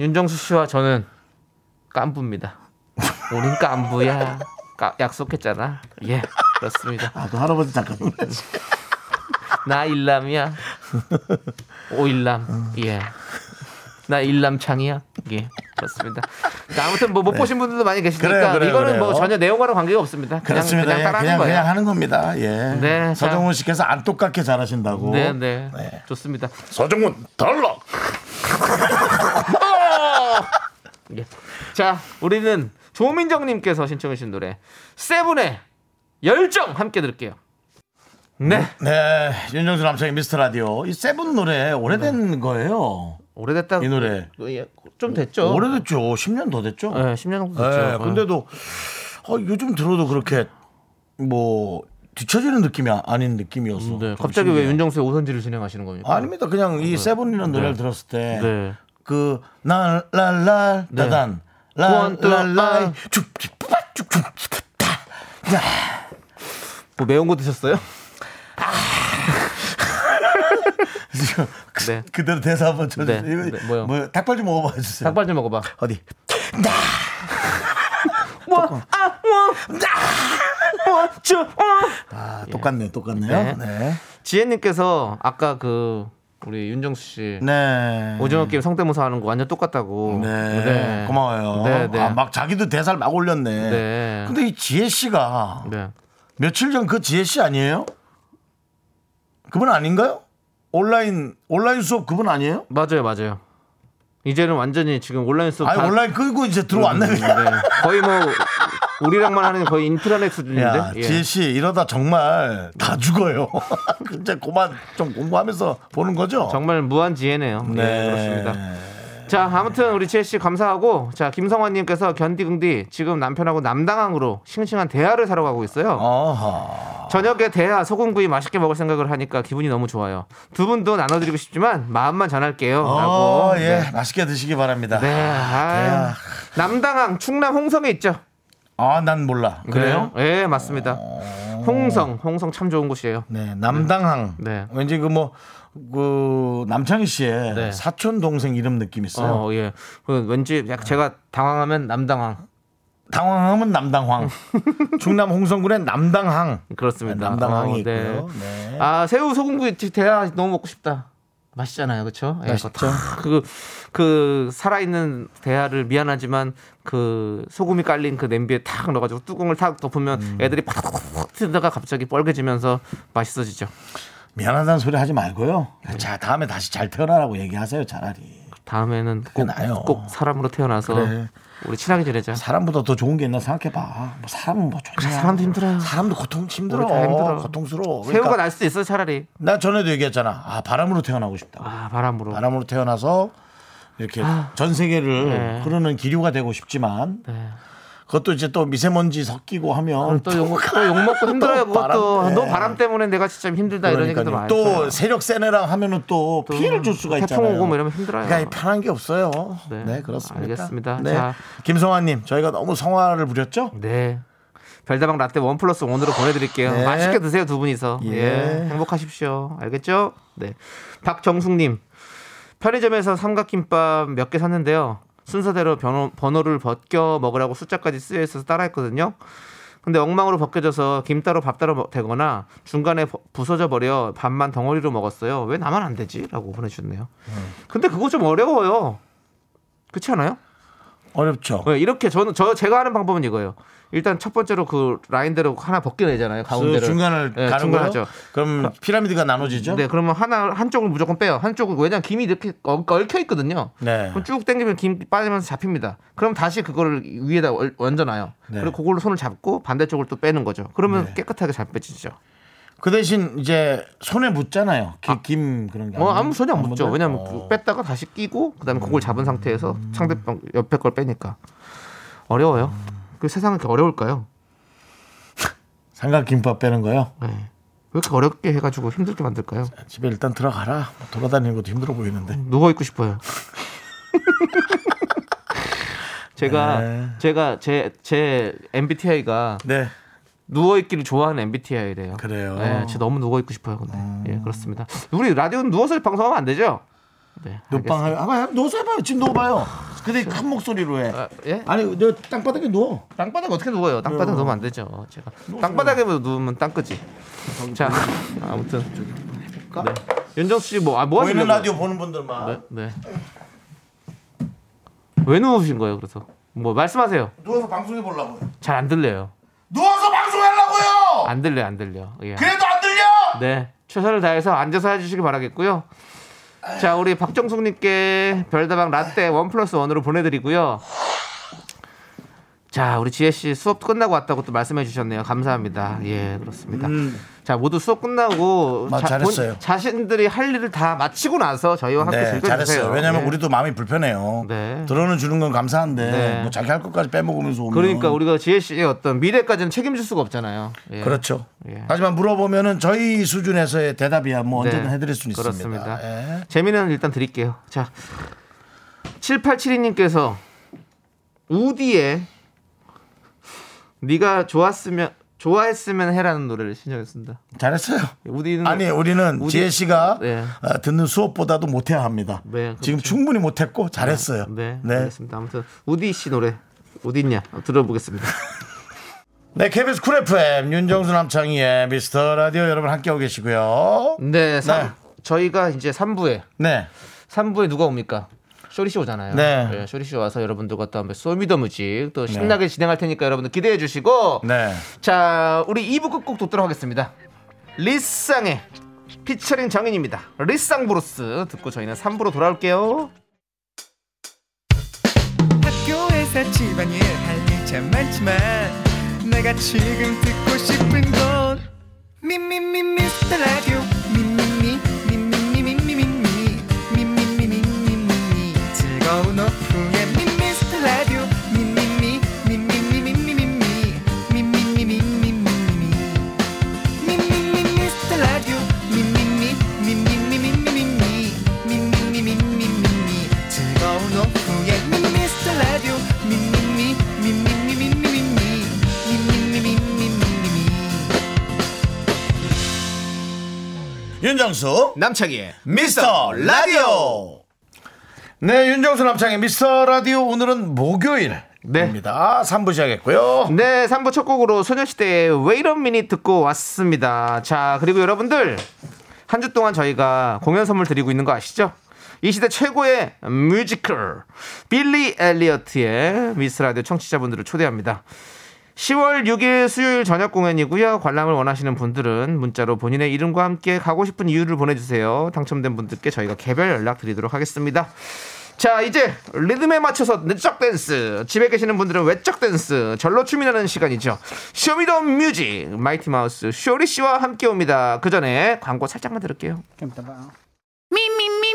윤정수 씨와 저는 깐부입니다. 우린 깐부야. 까- 약속했잖아. 예, 그렇습니다. 아, 그 할아버지 잠깐. 나 일남이야. 오일남. 예. 나 일남창이야. 예. 그렇습니다. 자, 아무튼 뭐못 보신 분들도 많이 계시니까 네. 그래요, 그래요, 이거는 뭐 그래요. 전혀 내용과는 관계가 없습니다. 그냥 그렇습니다. 그냥 예, 그냥 거예요. 그냥 하는 겁니다. 예. 네, 서정훈 씨께서 안 똑같게 잘하신다고. 네, 네, 네. 좋습니다. 서정훈 달라. 예. 자, 우리는 조민정 님께서 신청해 주신 노래 세븐의 열정 함께 들을게요. 네, 네, 윤정수 남창희의 미스터 라디오. 이 세븐 노래 오래된 거예요. 오래됐다. 이 노래. 예, 좀 됐죠. 오래됐죠. 10년 더 됐죠. 네, 10년 정도 됐죠. 네, 근데도 어, 요즘 들어도 그렇게 뭐 뒤처지는 느낌이 아- 아닌 느낌이어서. 네, 좀 갑자기 왜 신기해요. 윤정수의 오선지를 진행하시는 겁니까? 아닙니다. 그냥 이 세븐이라는 노래를 들었을 때 네. 그 날랄랄 네. 다단 랄랄라이 아. 쭉쭉쭉쭉다 뭐 매운 거 드셨어요? 네. 그대로 대사 한번 쳐주세요. 네. 네, 뭐요? 뭐 닭발 좀 먹어봐 주세요. 닭발 좀 먹어봐. 어디? 뭐, 아, 뭐, 뭐, 저, 어. 아 똑같네, 똑같네요. 네. 네. 지혜님께서 아까 그 우리 윤정수 씨 네. 오징어 게임 성대모사 하는 거 완전 똑같다고. 네. 고마워요. 네, 네. 아, 막 자기도 대사를 막 올렸네. 네. 근데 이 지혜 씨가 네. 며칠 전 그 지혜 씨 아니에요? 그분 아닌가요? 온라인 온라인 수업 그분 아니에요? 맞아요, 맞아요. 이제는 완전히 지금 온라인 수업 아니 다- 온라인 끄고 이제 들어왔네 음. 네. 거의 뭐 우리랑만 하는 거의 인트라넷 수준인데. 야, 예. 지혜 씨 이러다 정말 다 죽어요. 진짜 그만 좀 공부하면서 보는 거죠. 정말 무한 지혜네요. 네. 네. 그렇습니다. 자, 아무튼 우리 지혜 씨 감사하고 자 김성환 님께서 견디 긍디 지금 남편하고 남당항으로 싱싱한 대하를 사러 가고 있어요. 어허. 저녁에 대하 소금구이 맛있게 먹을 생각을 하니까 기분이 너무 좋아요. 두 분도 나눠 드리고 싶지만 마음만 전할게요. 어, 라고. 예, 네. 맛있게 드시기 바랍니다. 네. 아, 남당항 충남 홍성에 있죠. 아, 난 몰라. 그래요? 네, 네, 맞습니다. 홍성, 홍성 참 좋은 곳이에요. 네, 남당항. 네. 왠지 그뭐 그 남창희 씨의 네. 사촌 동생 이름 느낌 있어요. 어, 예. 그 왠지 제가 당황하면 남당항. 당황하면 남당황. 충남 홍성군의 남당항. 그렇습니다. 남당항이 어, 있고요. 네. 아 새우 소금구이 대하 너무 먹고 싶다. 맛있잖아요, 그렇죠? 맛있죠. 그, 그 살아있는 대하를 미안하지만 그 소금이 깔린 그 냄비에 탁 넣어가지고 뚜껑을 탁 덮으면 음. 애들이 팍팍팍 튀다가 갑자기 뻘개지면서 맛있어지죠. 미안하다는 소리 하지 말고요. 자, 다음에 다시 잘 태어나라고 얘기하세요, 차라리. 다음에는 꼭. 꼭 사람으로 태어나서 그래. 우리 친하게 지내자. 사람보다 더 좋은 게 있나 생각해봐. 뭐 사람은 뭐 좋냐. 사람도 힘들어요. 사람도 고통 힘들어. 힘들어. 고통스러워. 그러니까 날 수도 있어 차라리. 나 전에도 얘기했잖아. 아 바람으로 태어나고 싶다. 아 바람으로. 바람으로 태어나서 이렇게 전 세계를 네. 흐르는 기류가 되고 싶지만 네. 그것도 이제 또 미세먼지 섞이고 하면 또 욕, 또 욕먹고 힘들어요. 또 바람, 그것도 네. 너 바람 때문에 내가 진짜 힘들다 이런 얘기도. 많아요. 또 세력 세네랑 하면은 또, 피해를 줄 수가 태풍 있잖아요. 오고 뭐 이러면 힘들어요. 그러니까 편한 게 없어요. 네, 네, 그렇습니다. 알겠습니다. 네. 자. 김성환님, 저희가 너무 성화를 부렸죠? 네. 별다방 라떼 원 플러스 원으로 보내드릴게요. 네. 맛있게 드세요 두 분이서. 예. 예. 행복하십시오. 알겠죠? 네. 박정숙님 편의점에서 삼각김밥 몇 개 샀는데요. 순서대로 번호, 번호를 벗겨 먹으라고 숫자까지 쓰여 있어서 따라했거든요. 근데 엉망으로 벗겨져서 김 따로 밥 따로 먹- 되거나 중간에 버- 부서져 버려 밥만 덩어리로 먹었어요. 왜 나만 안 되지? 라고 보내주셨네요. 근데 그거 좀 어려워요. 그렇지 않아요? 어렵죠. 네, 이렇게 저는 저 제가 하는 방법은 이거예요. 일단 첫 번째로 그 라인대로 하나 벗겨내잖아요. 가운데를 그 중간을 네, 가는? 하죠. 그럼 피라미드가 나눠지죠? 네, 그러면 하나 한쪽을 무조건 빼요. 한쪽은 왜냐면 김이 이렇게 얽- 얽혀 있거든요. 네. 그럼 쭉 당기면 김 빠지면서 잡힙니다. 그럼 다시 그거를 위에다 얹- 얹어놔요. 네. 그리고 그걸로 손을 잡고 반대쪽을 또 빼는 거죠. 그러면 네. 깨끗하게 잘 빼지죠. 그 대신 이제 손에 묻잖아요. 기- 김 그런 게. 어, 아무 소리 안 묻죠. 왜냐면 어. 그 뺐다가 다시 끼고 그다음에 그걸 잡은 상태에서 상대방 옆에 걸 빼니까 어려워요. 그 세상은 이렇게 어려울까요? 삼각김밥 빼는 거요? 네. 왜 이렇게 어렵게 해가지고 힘들게 만들까요? 집에 일단 들어가라. 뭐 돌아다니는 것도 힘들어 보이는데. 누워 있고 싶어요. 제가 네. 제가 제 제 MBTI가 네. 누워 있기를 좋아하는 MBTI래요. 그래요? 음. 네, 진짜 너무 누워 있고 싶어요. 근데 예 그렇습니다. 우리 라디오는 누워서 방송하면 안 되죠? 네. 알겠습니다. 하요. 아봐 누워서 해봐요. 지금 누워봐요. 근데 큰 목소리로 해. 아, 예? 아니 너 땅바닥에 누워. 땅바닥에 어떻게 누워요? 땅바닥에 누우면 안 되죠. 제가 땅바닥에 누우면 땅끄지. 자 아무튼 네. 윤정수 씨뭐 아, 뭐 하시려고요? 라디오 보는 분들만 네. 네. 왜 누우신 거예요? 그래서 뭐 말씀하세요. 누워서 방송해 보려고요. 잘 안 들려요. 누워서 방송하려고요. 안 들려 안 들려. 예. 그래도 안 들려. 네 최선을 다해서 앉아서 해주시기 바라겠고요. 자 우리 박정숙님께 별다방 라떼 원 플러스 원으로 보내드리고요. 자 우리 지혜 씨 수업 끝나고 왔다고 또 말씀해 주셨네요. 감사합니다. 예 그렇습니다. 자 모두 수업 끝나고 마, 잘했어요. 자신들이 할 일을 다 마치고 나서 저희와 함께 네, 즐겨주세요. 잘했어요. 왜냐면 예. 우리도 마음이 불편해요. 네. 들어는 주는 건 감사한데 네. 뭐 자기 할 것까지 빼먹으면서 오면 그러니까 우리가 지혜 씨의 어떤 미래까지는 책임질 수가 없잖아요. 예. 그렇죠. 예. 하지만 물어보면은 저희 수준에서의 대답이야 뭐 네, 언제든 해드릴 수는 그렇습니다. 있습니다. 예. 재미는 일단 드릴게요. 자, 7872님께서 우디의 네가 좋았으면 좋아했으면 해라는 노래를 신청했습니다. 잘했어요. 우디는 아니 우리는 우디- 지혜 씨가 네. 어, 듣는 수업보다도 못해야 합니다. 네, 그렇죠. 지금 충분히 못했고 잘했어요. 네, 네. 알겠습니다. 아무튼 우디 씨 노래 어디 있냐 들어보겠습니다. 네, KBS 쿨 FM 윤정수 남창희의 미스터 라디오 여러분 함께하고 계시고요. 네, 삼- 네. 저희가 이제 3부에 네, 3부에 누가 옵니까? 쇼리 씨 오잖아요. 네. 쇼리 씨 와서 여러분들과 또 한번 Show Me the Music 또 신나게 진행할 테니까 여러분들 기대해 주시고 네. 자, 우리 2부 끝곡 듣도록 하겠습니다. 리쌍의 피처링 정인입니다. 리쌍 블루스 듣고 저희는 3부로 돌아올게요. 학교에서 집안일 할일참 많지만 내가 지금 듣고 싶은 건 미미미 미스터 라디오 윤정수 남창희의 미스터 라디오. 네, 윤정수 남창희 미스터 라디오 오늘은 목요일입니다. 네. 3부 시작했고요. 네, 3부 첫 곡으로 소녀시대의 Wait a Minute 듣고 왔습니다. 자, 그리고 여러분들 한 주 동안 저희가 공연 선물 드리고 있는 거 아시죠? 이 시대 최고의 뮤지컬 빌리 엘리어트의 미스터 라디오 청취자분들을 초대합니다. 10월 6일 수요일 저녁 공연이고요. 관람을 원하시는 분들은 문자로 본인의 이름과 함께 가고 싶은 이유를 보내주세요. 당첨된 분들께 저희가 개별 연락 드리도록 하겠습니다. 자 이제 리듬에 맞춰서 내적 댄스. 집에 계시는 분들은 외적 댄스. 절로 춤이 나는 시간이죠. Show Me the Music. 마이티 마우스 쇼리 씨와 함께 옵니다. 그 전에 광고 살짝만 들을게요. me, me,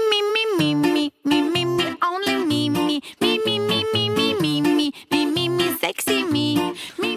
me, me,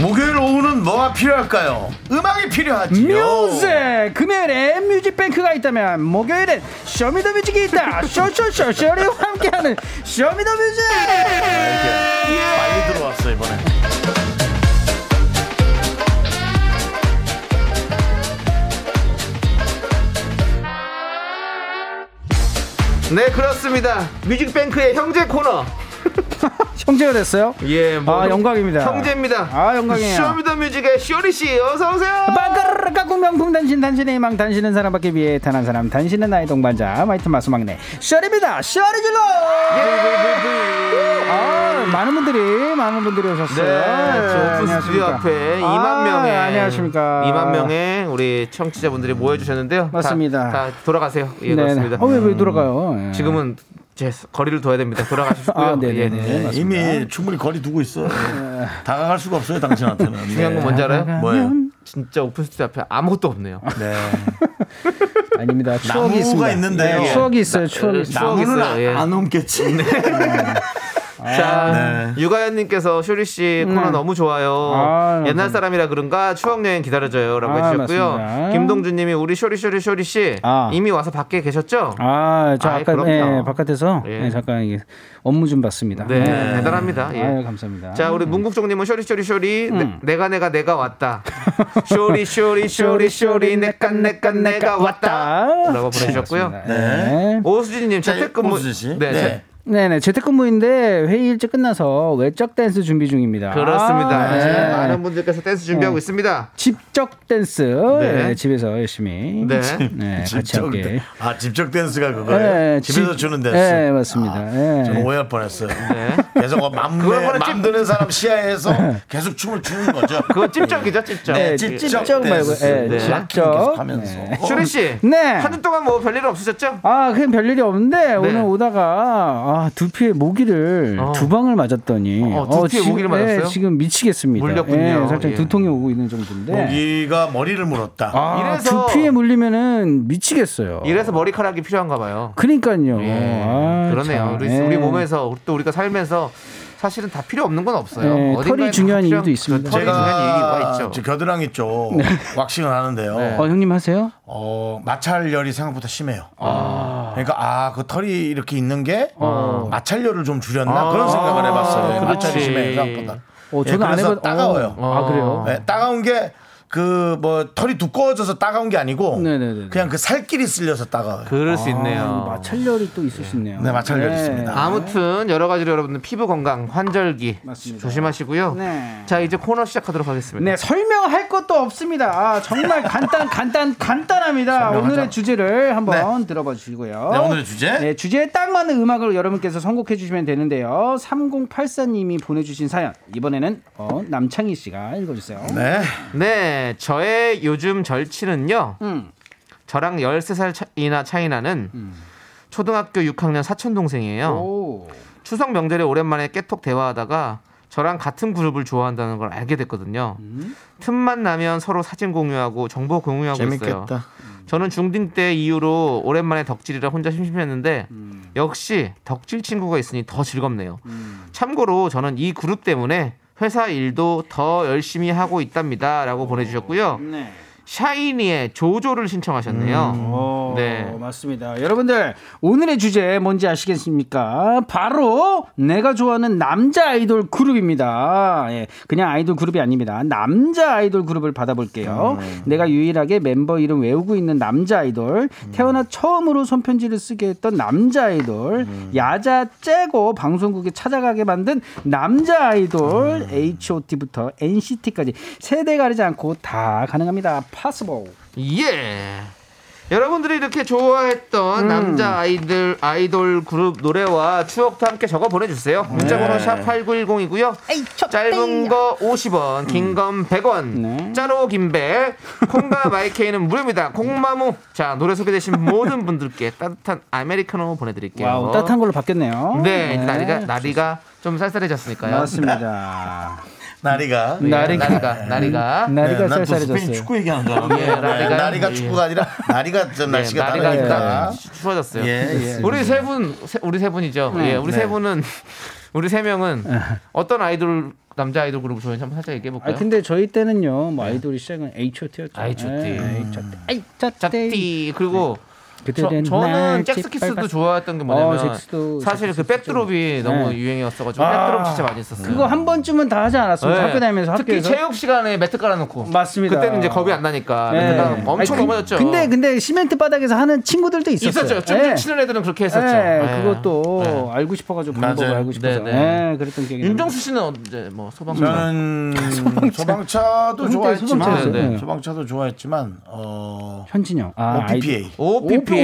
목요일 오후는 뭐가 필요할까요? 음악이 필요하지요. Music! 금요일에 뮤직뱅크가 있다면 목요일엔 쇼미더뮤직이 있다. 쇼쇼쇼쇼리와 함께하는 쇼미더뮤직! 빨리 들어왔어 이번에. 네 그렇습니다. 뮤직뱅크의 형제 코너 형제가 됐어요? 예, 뭐 아 영광입니다 형제입니다 아 영광이에요 쇼미더뮤직의 쇼리 씨 어서 오세요 빵가르르 깍꿍 명품 단신 단신의 희망 단신은 사랑받기 위해 태어난 사람 단신은 나의 동반자 마이티 마우스 막내 쇼리입니다 쇼리 질러 아 많은 분들이 많은 분들이 오셨어요 네, 저 오픈 스튜디오. 앞에 2만 아, 명의 안녕하십니까 2만 명의 우리 청취자분들이 모여 주셨는데요. 맞습니다. 다, 다 돌아가세요. 예, 네네. 그렇습니다. 어, 왜, 왜 돌아가요? 예. 지금은 제 거리를 둬야 됩니다. 돌아가시고요. 아. 예. 네, 맞습니다. 이미 충분히 거리 두고 있어요 다가갈 수가 없어요 당신한테는 중요한 건 뭔지 알아요? 뭐예요? 진짜 오픈 스튜디오 앞에 아무것도 없네요. 네. 아닙니다. 추억이 나무가 있습니다. 있는데요. 네, 추억이 있어요. 추억이 나- 있어요. 추억이 나무는 있어요, 예. 안 옮겠지 자, 네. 유가연님께서 쇼리 씨 코너 네. 너무 좋아요. 아, 옛날. 사람이라 그런가 추억 여행 기다려줘요라고 아, 해주셨고요. 김동준님이 우리 쇼리 쇼리 쇼리 씨 아. 이미 와서 밖에 계셨죠? 아, 저 아까. 예, 바깥에서 예. 예, 잠깐 이게 업무 좀 봤습니다. 네, 대단합니다. 예. 아유, 감사합니다. 자, 우리 문국종님은 쇼리 쇼리 쇼리 음. 내, 가 내가 내가 왔다. 쇼리 쇼리 쇼리 쇼리 내가 내가 내가 왔다 라고 보내주셨고요. 네. 오수진님 자, 재택근무 오수진 씨. 네, 네. 재- 네네 재택근무인데 회의 일찍 끝나서 외적 댄스 준비 중입니다. 그렇습니다. 아, 네. 많은 분들께서 댄스 준비하고 있습니다. 집적 댄스 네. 네, 집에서 열심히 네. 네, 같이 집적 함께. 댄- 아 집적 댄스가 그거예요? 네, 집에서 집- 주는 댄스 네 맞습니다. 네. 오해할 뻔했어요 네. 계속 어, 맘, 드는 사람 시야에서 계속 춤을 추는 거죠 그거 찝적이죠, 찝적. 네, 예. 찝- 찝적 말고. 예, 네. 찝적. 계속 하면서 네. 쇼리 씨. 네. 한 주 동안 뭐 별일 없으셨죠? 아, 그냥 별일이 없는데 오늘 오다가 아, 두피에 모기를 어. 두 방을 맞았더니 어, 두피에 지금- 모기를 맞았어요? 예, 지금 미치겠습니다. 물렸군요. 예, 살짝 예. 두통이 오고 있는 정도인데. 모기가 머리를 물었다 아, 이래서- 두피에 물리면은 미치겠어요. 이래서 머리카락이 필요한가 봐요. 그러니까요. 예. 아, 그러네요. 참. 우리, 예. 우리 몸에 서 또 우리가 살면서 사실은 다 필요 없는 건 없어요. 네, 털이 다 중요한 이유도 있습니다. 털이 중요한 이유가 있죠. 저 겨드랑이 쪽 왁싱을 하는데요 네. 어, 형님 하세요? 어, 마찰열이 생각보다 심해요. 아. 그러니까 아, 그 털이 이렇게 있는 게 마찰열을 좀 줄였나 그런 생각을 해봤어요. 마찰이 심해 생각보다. 어, 예, 저는 안 그래서 해봤- 따가워요. 어. 아, 그래요? 네, 따가운 게 그 뭐 털이 두꺼워져서 따가운 게 아니고 네네네. 그냥 그 살길이 쓸려서 따가워요. 그럴 수 아, 있네요. 마찰열이 또 있을 수 있네요. 네, 마찰열이 있습니다. 아무튼 여러 가지로 여러분들 피부 건강, 환절기 맞습니다. 조심하시고요. 네. 자 이제 코너 시작하도록 하겠습니다. 네, 설명할 것도 없습니다. 아, 정말 간단, 간단, 간단합니다. 오늘의 주제를 한번 들어봐 주시고요. 네, 오늘의 주제? 네, 주제에 딱 맞는 음악을 여러분께서 선곡해 주시면 되는데요. 3084님이 보내 주신 사연. 이번에는 어, 남창희 씨가 읽어 주세요. 네. 네, 저의 요즘 절친은요. 음. 저랑 13살이나 차이 나는 초등학교 6학년 사촌 동생이에요. 오. 추석 명절에 오랜만에 깨톡 대화하다가 저랑 같은 그룹을 좋아한다는 걸 알게 됐거든요. 틈만 나면 서로 사진 공유하고 정보 공유하고 있어요. 재밌겠다. 저는 중딩 때 이후로 오랜만에 덕질이라 혼자 심심했는데 역시 덕질 친구가 있으니 더 즐겁네요. 참고로 저는 이 그룹 때문에 회사 일도 더 열심히 하고 있답니다라고 보내주셨고요. 네. 샤이니의 조조를 신청하셨네요. 어, 네. 맞습니다. 여러분들 오늘의 주제 뭔지 아시겠습니까? 바로 내가 좋아하는 남자 아이돌 그룹입니다. 예, 그냥 아이돌 그룹이 아닙니다. 남자 아이돌 그룹을 받아볼게요. 내가 유일하게 멤버 이름 외우고 있는 남자 아이돌, 태어나 처음으로 손편지를 쓰게 했던 남자 아이돌, 야자 째고 방송국에 찾아가게 만든 남자 아이돌, H.O.T.부터 NCT까지 세대 가리지 않고 다 가능합니다. Possible. 예. 여러분들이 이렇게 좋아했던 남자 아이들 아이돌 그룹 노래와 추억도 함께 적어 보내주세요. 문자번호 샵 #8910이고요. 짧은 거 50원, 긴 건 100원. 네. 짜로 김배, 콩과 마이케이는 무료입니다. 콩마무. 자 노래 소개되신 모든 분들께 따뜻한 아메리카노 보내드릴게요. 와우, 따뜻한 걸로 바뀌었네요. 네, 이제 나리가 나리가 좀 쌀쌀해졌으니까요. 맞습니다. 나리가 네, 나리가. 나리가 나리가 네, 나리가 난또 스페인 쌀쌀해졌어요. 축구 얘기하는 줄 알았는데 예, 네? 나리가 예. 축구가 아니라 나리가 좀 네, 날씨가 나리가 다르니까 일단 추워졌어요. 예, 예. 우리 세 분, 우리 세 분이죠. 예, 우리 네. 세 분은 우리 세 명은 어떤 아이돌 남자 아이돌 그룹 좋아하는지 한번 살짝 얘기해 아 볼까요? 근데 저희 때는요, 뭐 아이돌이 시작은 H.O.T.였죠. H.O.T.. H.O.T. 짝띠 그리고 저, 그들은 저는 날 잭스키스도 좋아했던 게 뭐냐면 어, 잭스도 사실 그 백드롭이 너무 네. 유행이었어가지고 아, 백드롭 진짜 많이 했었어요. 그거 한 번쯤은 다 하지 않았어요. 네. 학교 다니면서 특히 학교에서. 체육 시간에 매트 깔아놓고 맞습니다. 그때는 이제 겁이 안 나니까 네. 엄청 아니, 그- 넘어졌죠. 근데 근데 시멘트 바닥에서 하는 친구들도 있었어요. 있었죠. 좀 네. 치는 애들은 그렇게 했었죠. 네, 네. 그것도 네. 알고 싶어가지고 방법을. 알고 싶어서. 네, 네, 네. 그랬던 기억이 윤정수 씨는 언제 뭐 소방차 저는 소방차도 한때 좋아했지만. 소방차도 좋아했지만 어 현진영. 아, OPPA OPPA.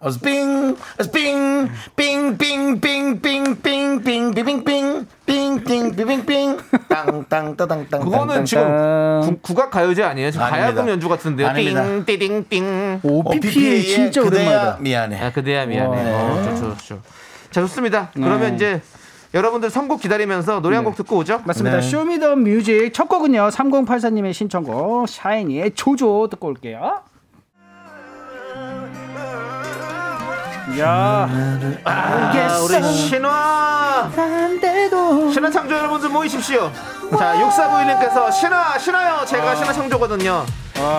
어, 스핑, 스핑, 빙, 빙, 빙, 빙, 빙, 빙, 빙, 빙, 빙, 빙, 빙, 빙, 빙, 땅, 땅, 따당, 땅. 그거는 땅, 지금 땅. 구, 국악 가요제 아니에요? 지금 아닙니다. 가야금 연주 같은데요. 아닙니다. 띵, 띠딩, 띵. OPPA 진짜 그대야 오랜만이다. 미안해. 아, 그대야 미안해. 와. 어, 좋죠, 좋죠. 자, 좋습니다. 그러면 이제 여러분들 선곡 기다리면서 노래 한 곡 듣고 오죠. 맞습니다. 네. 쇼미더 뮤직 첫 곡은요. 3084님의 신청곡 샤이니의 조조 듣고 올게요. 야, 아, 우리 신화 신화 창조 여러분들 모이십시오. 자, 6491님께서 신화 신화요. 제가 신화 창조거든요.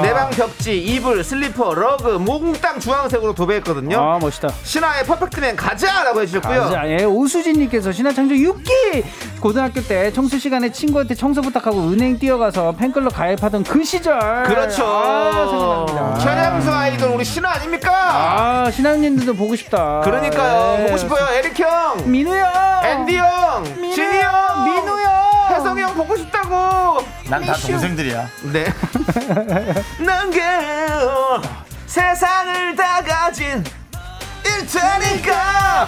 내방 벽지, 이불, 슬리퍼, 러그, 몽땅 주황색으로 도배했거든요. 아 멋있다. 신화의 Perfect Man 가자라고 해주셨고요. 자, 예, 오수진님께서 신화 창조 6기 고등학교 때 청소 시간에 친구한테 청소 부탁하고 은행 뛰어가서 팬클럽 가입하던 그 시절. 그렇죠. 아, 생각납니다. 천양수 아이돌 우리 신화 아닙니까? 아, 신학님들도 보고 싶다. 그러니까요. 네. 보고 싶어요. 에릭 형, 민우 형, 앤디 형, 진이 형, 민우 형 보고 싶다고. 난 다 동생들이야. 네. 난게 세상을 다 가진 일테니까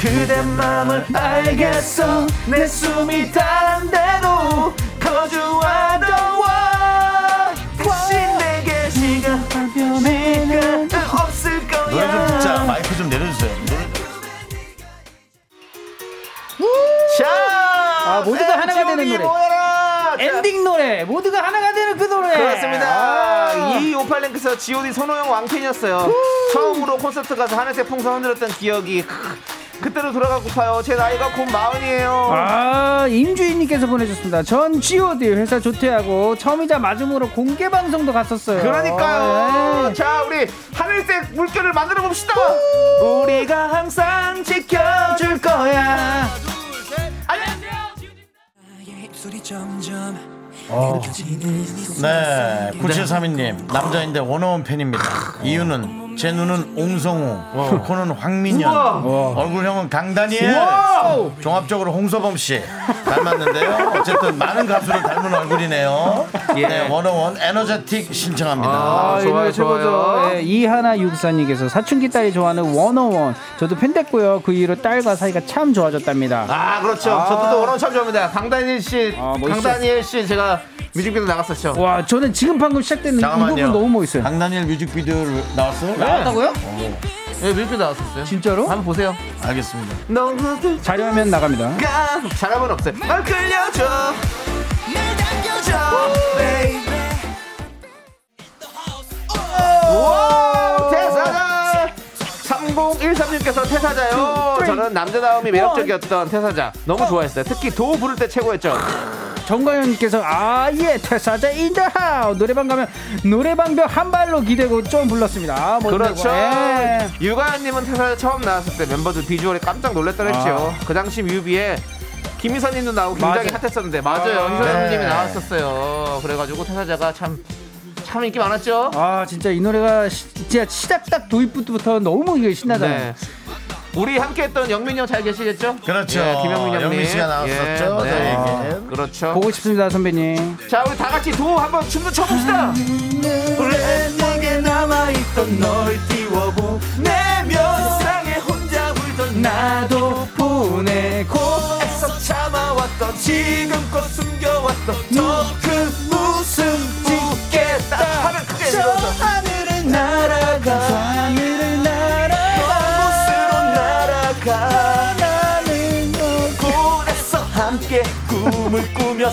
그대 맘을 알겠어 내 숨이 닿는데도 거주하던 와 대신 내게 시간 시간 없을 노래 좀 듣자. 거야 마이크 좀 내려주세요. 노래 자 아, 모두가 하나가 되는 노래. 모여라. 자, 엔딩 노래 모두가 하나가 되는 그 노래. 그렇습니다. 아. 이 오팔랭크에서 G.O.D 손호영 왕팬이었어요. 처음으로 콘서트 가서 하늘색 풍선 흔들었던 기억이 크, 그때로 돌아가고파요. 제 나이가 곧 마흔이에요. 아, 임주인님께서 보내주셨습니다. 전 G.O.D 회사 조퇴하고 처음이자 마지막으로 공개 방송도 갔었어요. 그러니까요. 네. 자, 우리 하늘색 물결을 만들어 봅시다. 우리가 항상 지켜줄 거야. 네, 9732님 남자인데 원어원 팬입니다. 이유는 제 눈은 옹성우, 코는 황민현, 얼굴형은 강다니엘. 종합적으로 홍서범 씨 닮았는데요. 어쨌든 많은 가수를 닮은 얼굴이네요. 예. 네, 원어원 에너제틱 신청합니다. 아, 이 좋아요, 노래 최고죠. 좋아요. 예, 이하나 육사님께서 사춘기 딸이 좋아하는 원어원. 저도 팬 됐고요. 그 이후로 딸과 사이가 참 좋아졌답니다. 아, 그렇죠. 아. 저도 또 원어원 참 좋아합니다. 강다니엘 씨, 아, 멋있어. 강다니엘 씨 제가 뮤직비디오 나갔었죠. 와, 저는 지금 방금 시작됐는데 이 잠깐만요. 부분 너무 멋있어요. 강다니엘 뮤직비디오를 나왔어요? 나왔다고요? 네, 뮤직비디오 나왔었어요. 진짜로? 한번 보세요. 알겠습니다. 너무 자료하면 나갑니다. 잘하면 없어요. 널 끌려줘. 날 당겨줘. 와, 3013님께서 태사자요. 저는 남자다움이 매력적이었던 태사자. 너무 좋아했어요. 특히 도 부를 때 최고였죠. 정가연님께서 아예 퇴사자 인더하우 노래방 가면 노래방벽 한 발로 기대고 좀 불렀습니다. 뭐 그렇죠. 예. 유가연님은 퇴사 처음 나왔을 때 멤버들 비주얼에 깜짝 놀랐다고 했죠. 그 당시 뮤비에 김희선님도 나오고 굉장히 맞아. 핫했었는데 맞아요. 아, 희선님이 네. 나왔었어요. 그래가지고 퇴사자가 참 참 인기 많았죠. 아 진짜 이 노래가 시, 진짜 시작 딱 도입부터 너무 이게 신나잖아요. 네. 우리 함께했던 영민이 형 잘 계시겠죠? 그렇죠. 예, 김영민 형님. 영민 씨가 나왔었죠, 저희에게. 그렇죠. 보고 싶습니다 선배님. 자, 우리 다 같이 도 한번 춤도 춰봅시다.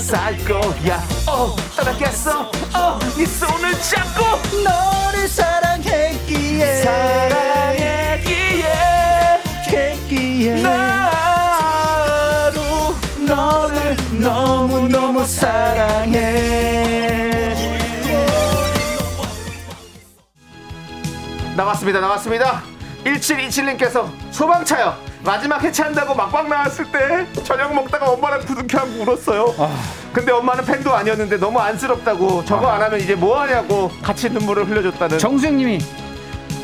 살 거야 어 따라겠어 어네 손을 잡고 너를 사랑했기에 사랑했기에 했기에 나도 너를 너무너무 사랑해 나왔습니다. 나왔습니다. 1727님께서 소방차요. 마지막 해체한다고 막방 나왔을 때 저녁 먹다가 엄마랑 부둥켜안고 울었어요. 근데 엄마는 팬도 아니었는데 너무 안쓰럽다고 저거 안 하면 이제 뭐 하냐고 같이 눈물을 흘려줬다는 정수영님이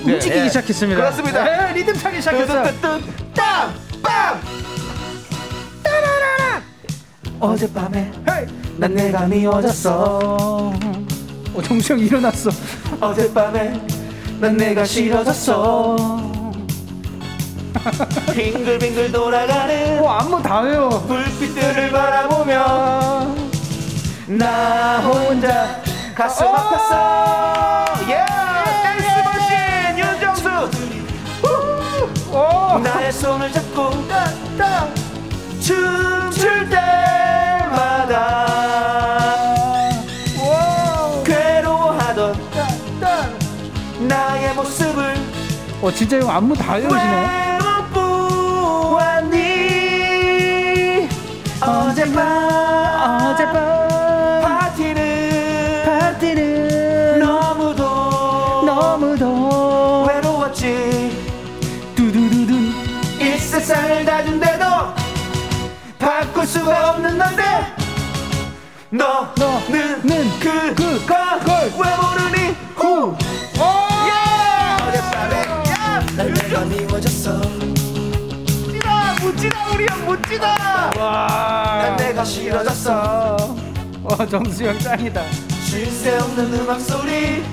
움직이기 예. 시작했습니다. 그렇습니다. 네, 리듬 타기 시작했어요. 뜨뜨뜨 땅! 빵! 어젯밤에 난 내가 미워졌어 어, 정수영 일어났어. 어젯밤에 난 내가 싫어졌어 빙글빙글 돌아가는 어, 안무 다 외워. 불빛들을 바라보며 나 혼자 가슴 아팠어 예! 댄스 머신 윤정수! 어. 나의 손을 잡고 춤출 때마다 괴로워하던 나의 모습을 어, 진짜 형 안무 다 외우시네. 어젯밤 어젯밤 파티는 파티는 너무도 너무도 외로웠지. 두두두둔 이 세상을 다 준대도 바꿀 수가 없는 넌데 너는 너는 그, 그, 그걸 왜 모르니? 후. 어젯밤에 난 내가 미워졌어! 묻지다! 우리 형! 난 내가 싫어졌어 와 정수영 짱이다. 쉴 새 없는 음악 소리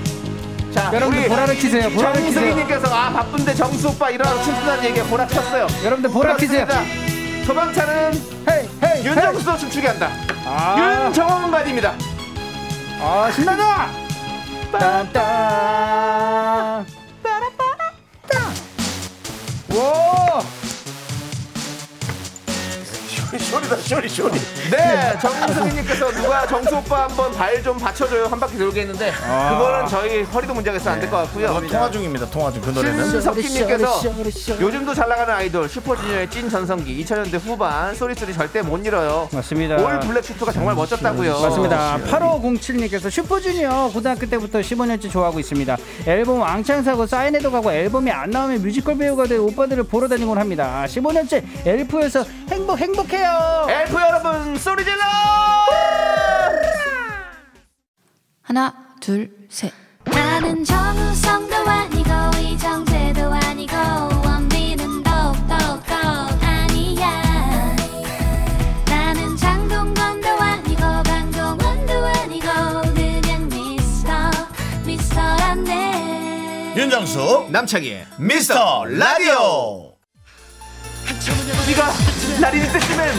자, 여러분들 보라를 키세요. 보라를 키세요. 정승희님께서 아 바쁜데 정수 오빠 일어나서 춤춘다는 얘기에 보라 켰어요. 여러분들 보라 키세요. 그렇습니다. 소방차는 헤이 헤이 윤정수도 춤추게 한다. 아, 윤정원만입니다. 아 신나다. 딴딴. 와. 쇼리다 쇼리 쇼리. 네, 정승희님께서 누가 정수 오빠 한번 발 좀 받쳐줘요 한 바퀴 돌게 했는데 그거는 저희 허리도 문제가 있어서 안될 것 같고요. 그건 통화 중입니다. 통화 중 그 노래는. 신석희님께서 요즘도 잘 나가는 아이돌 슈퍼주니어의 찐 전성기 2000년대 후반 Sorry Sorry 절대 못 잃어요. 맞습니다. all black 슈트가 정말 멋졌다고요. 맞습니다. 8507님께서 슈퍼주니어 고등학교 때부터 15년째 좋아하고 있습니다. 앨범 왕창 사고 사인회도 가고 앨범이 안 나오면 뮤지컬 배우가 될 오빠들을 보러 다니곤 합니다. 15년째 엘프에서 행복 행복해요. 엘프 여러분 소리 질러! 하나, 둘, 셋. 나는 정우성도 아니고 이정재도 아니고 원빈은 더욱더 아니야 나는 장동건도 아니고 강동원도 아니고 그냥 미스터 미스터란데 윤정수 남창희의 미스터 라디오. 네가 날 잊을 때쯤엔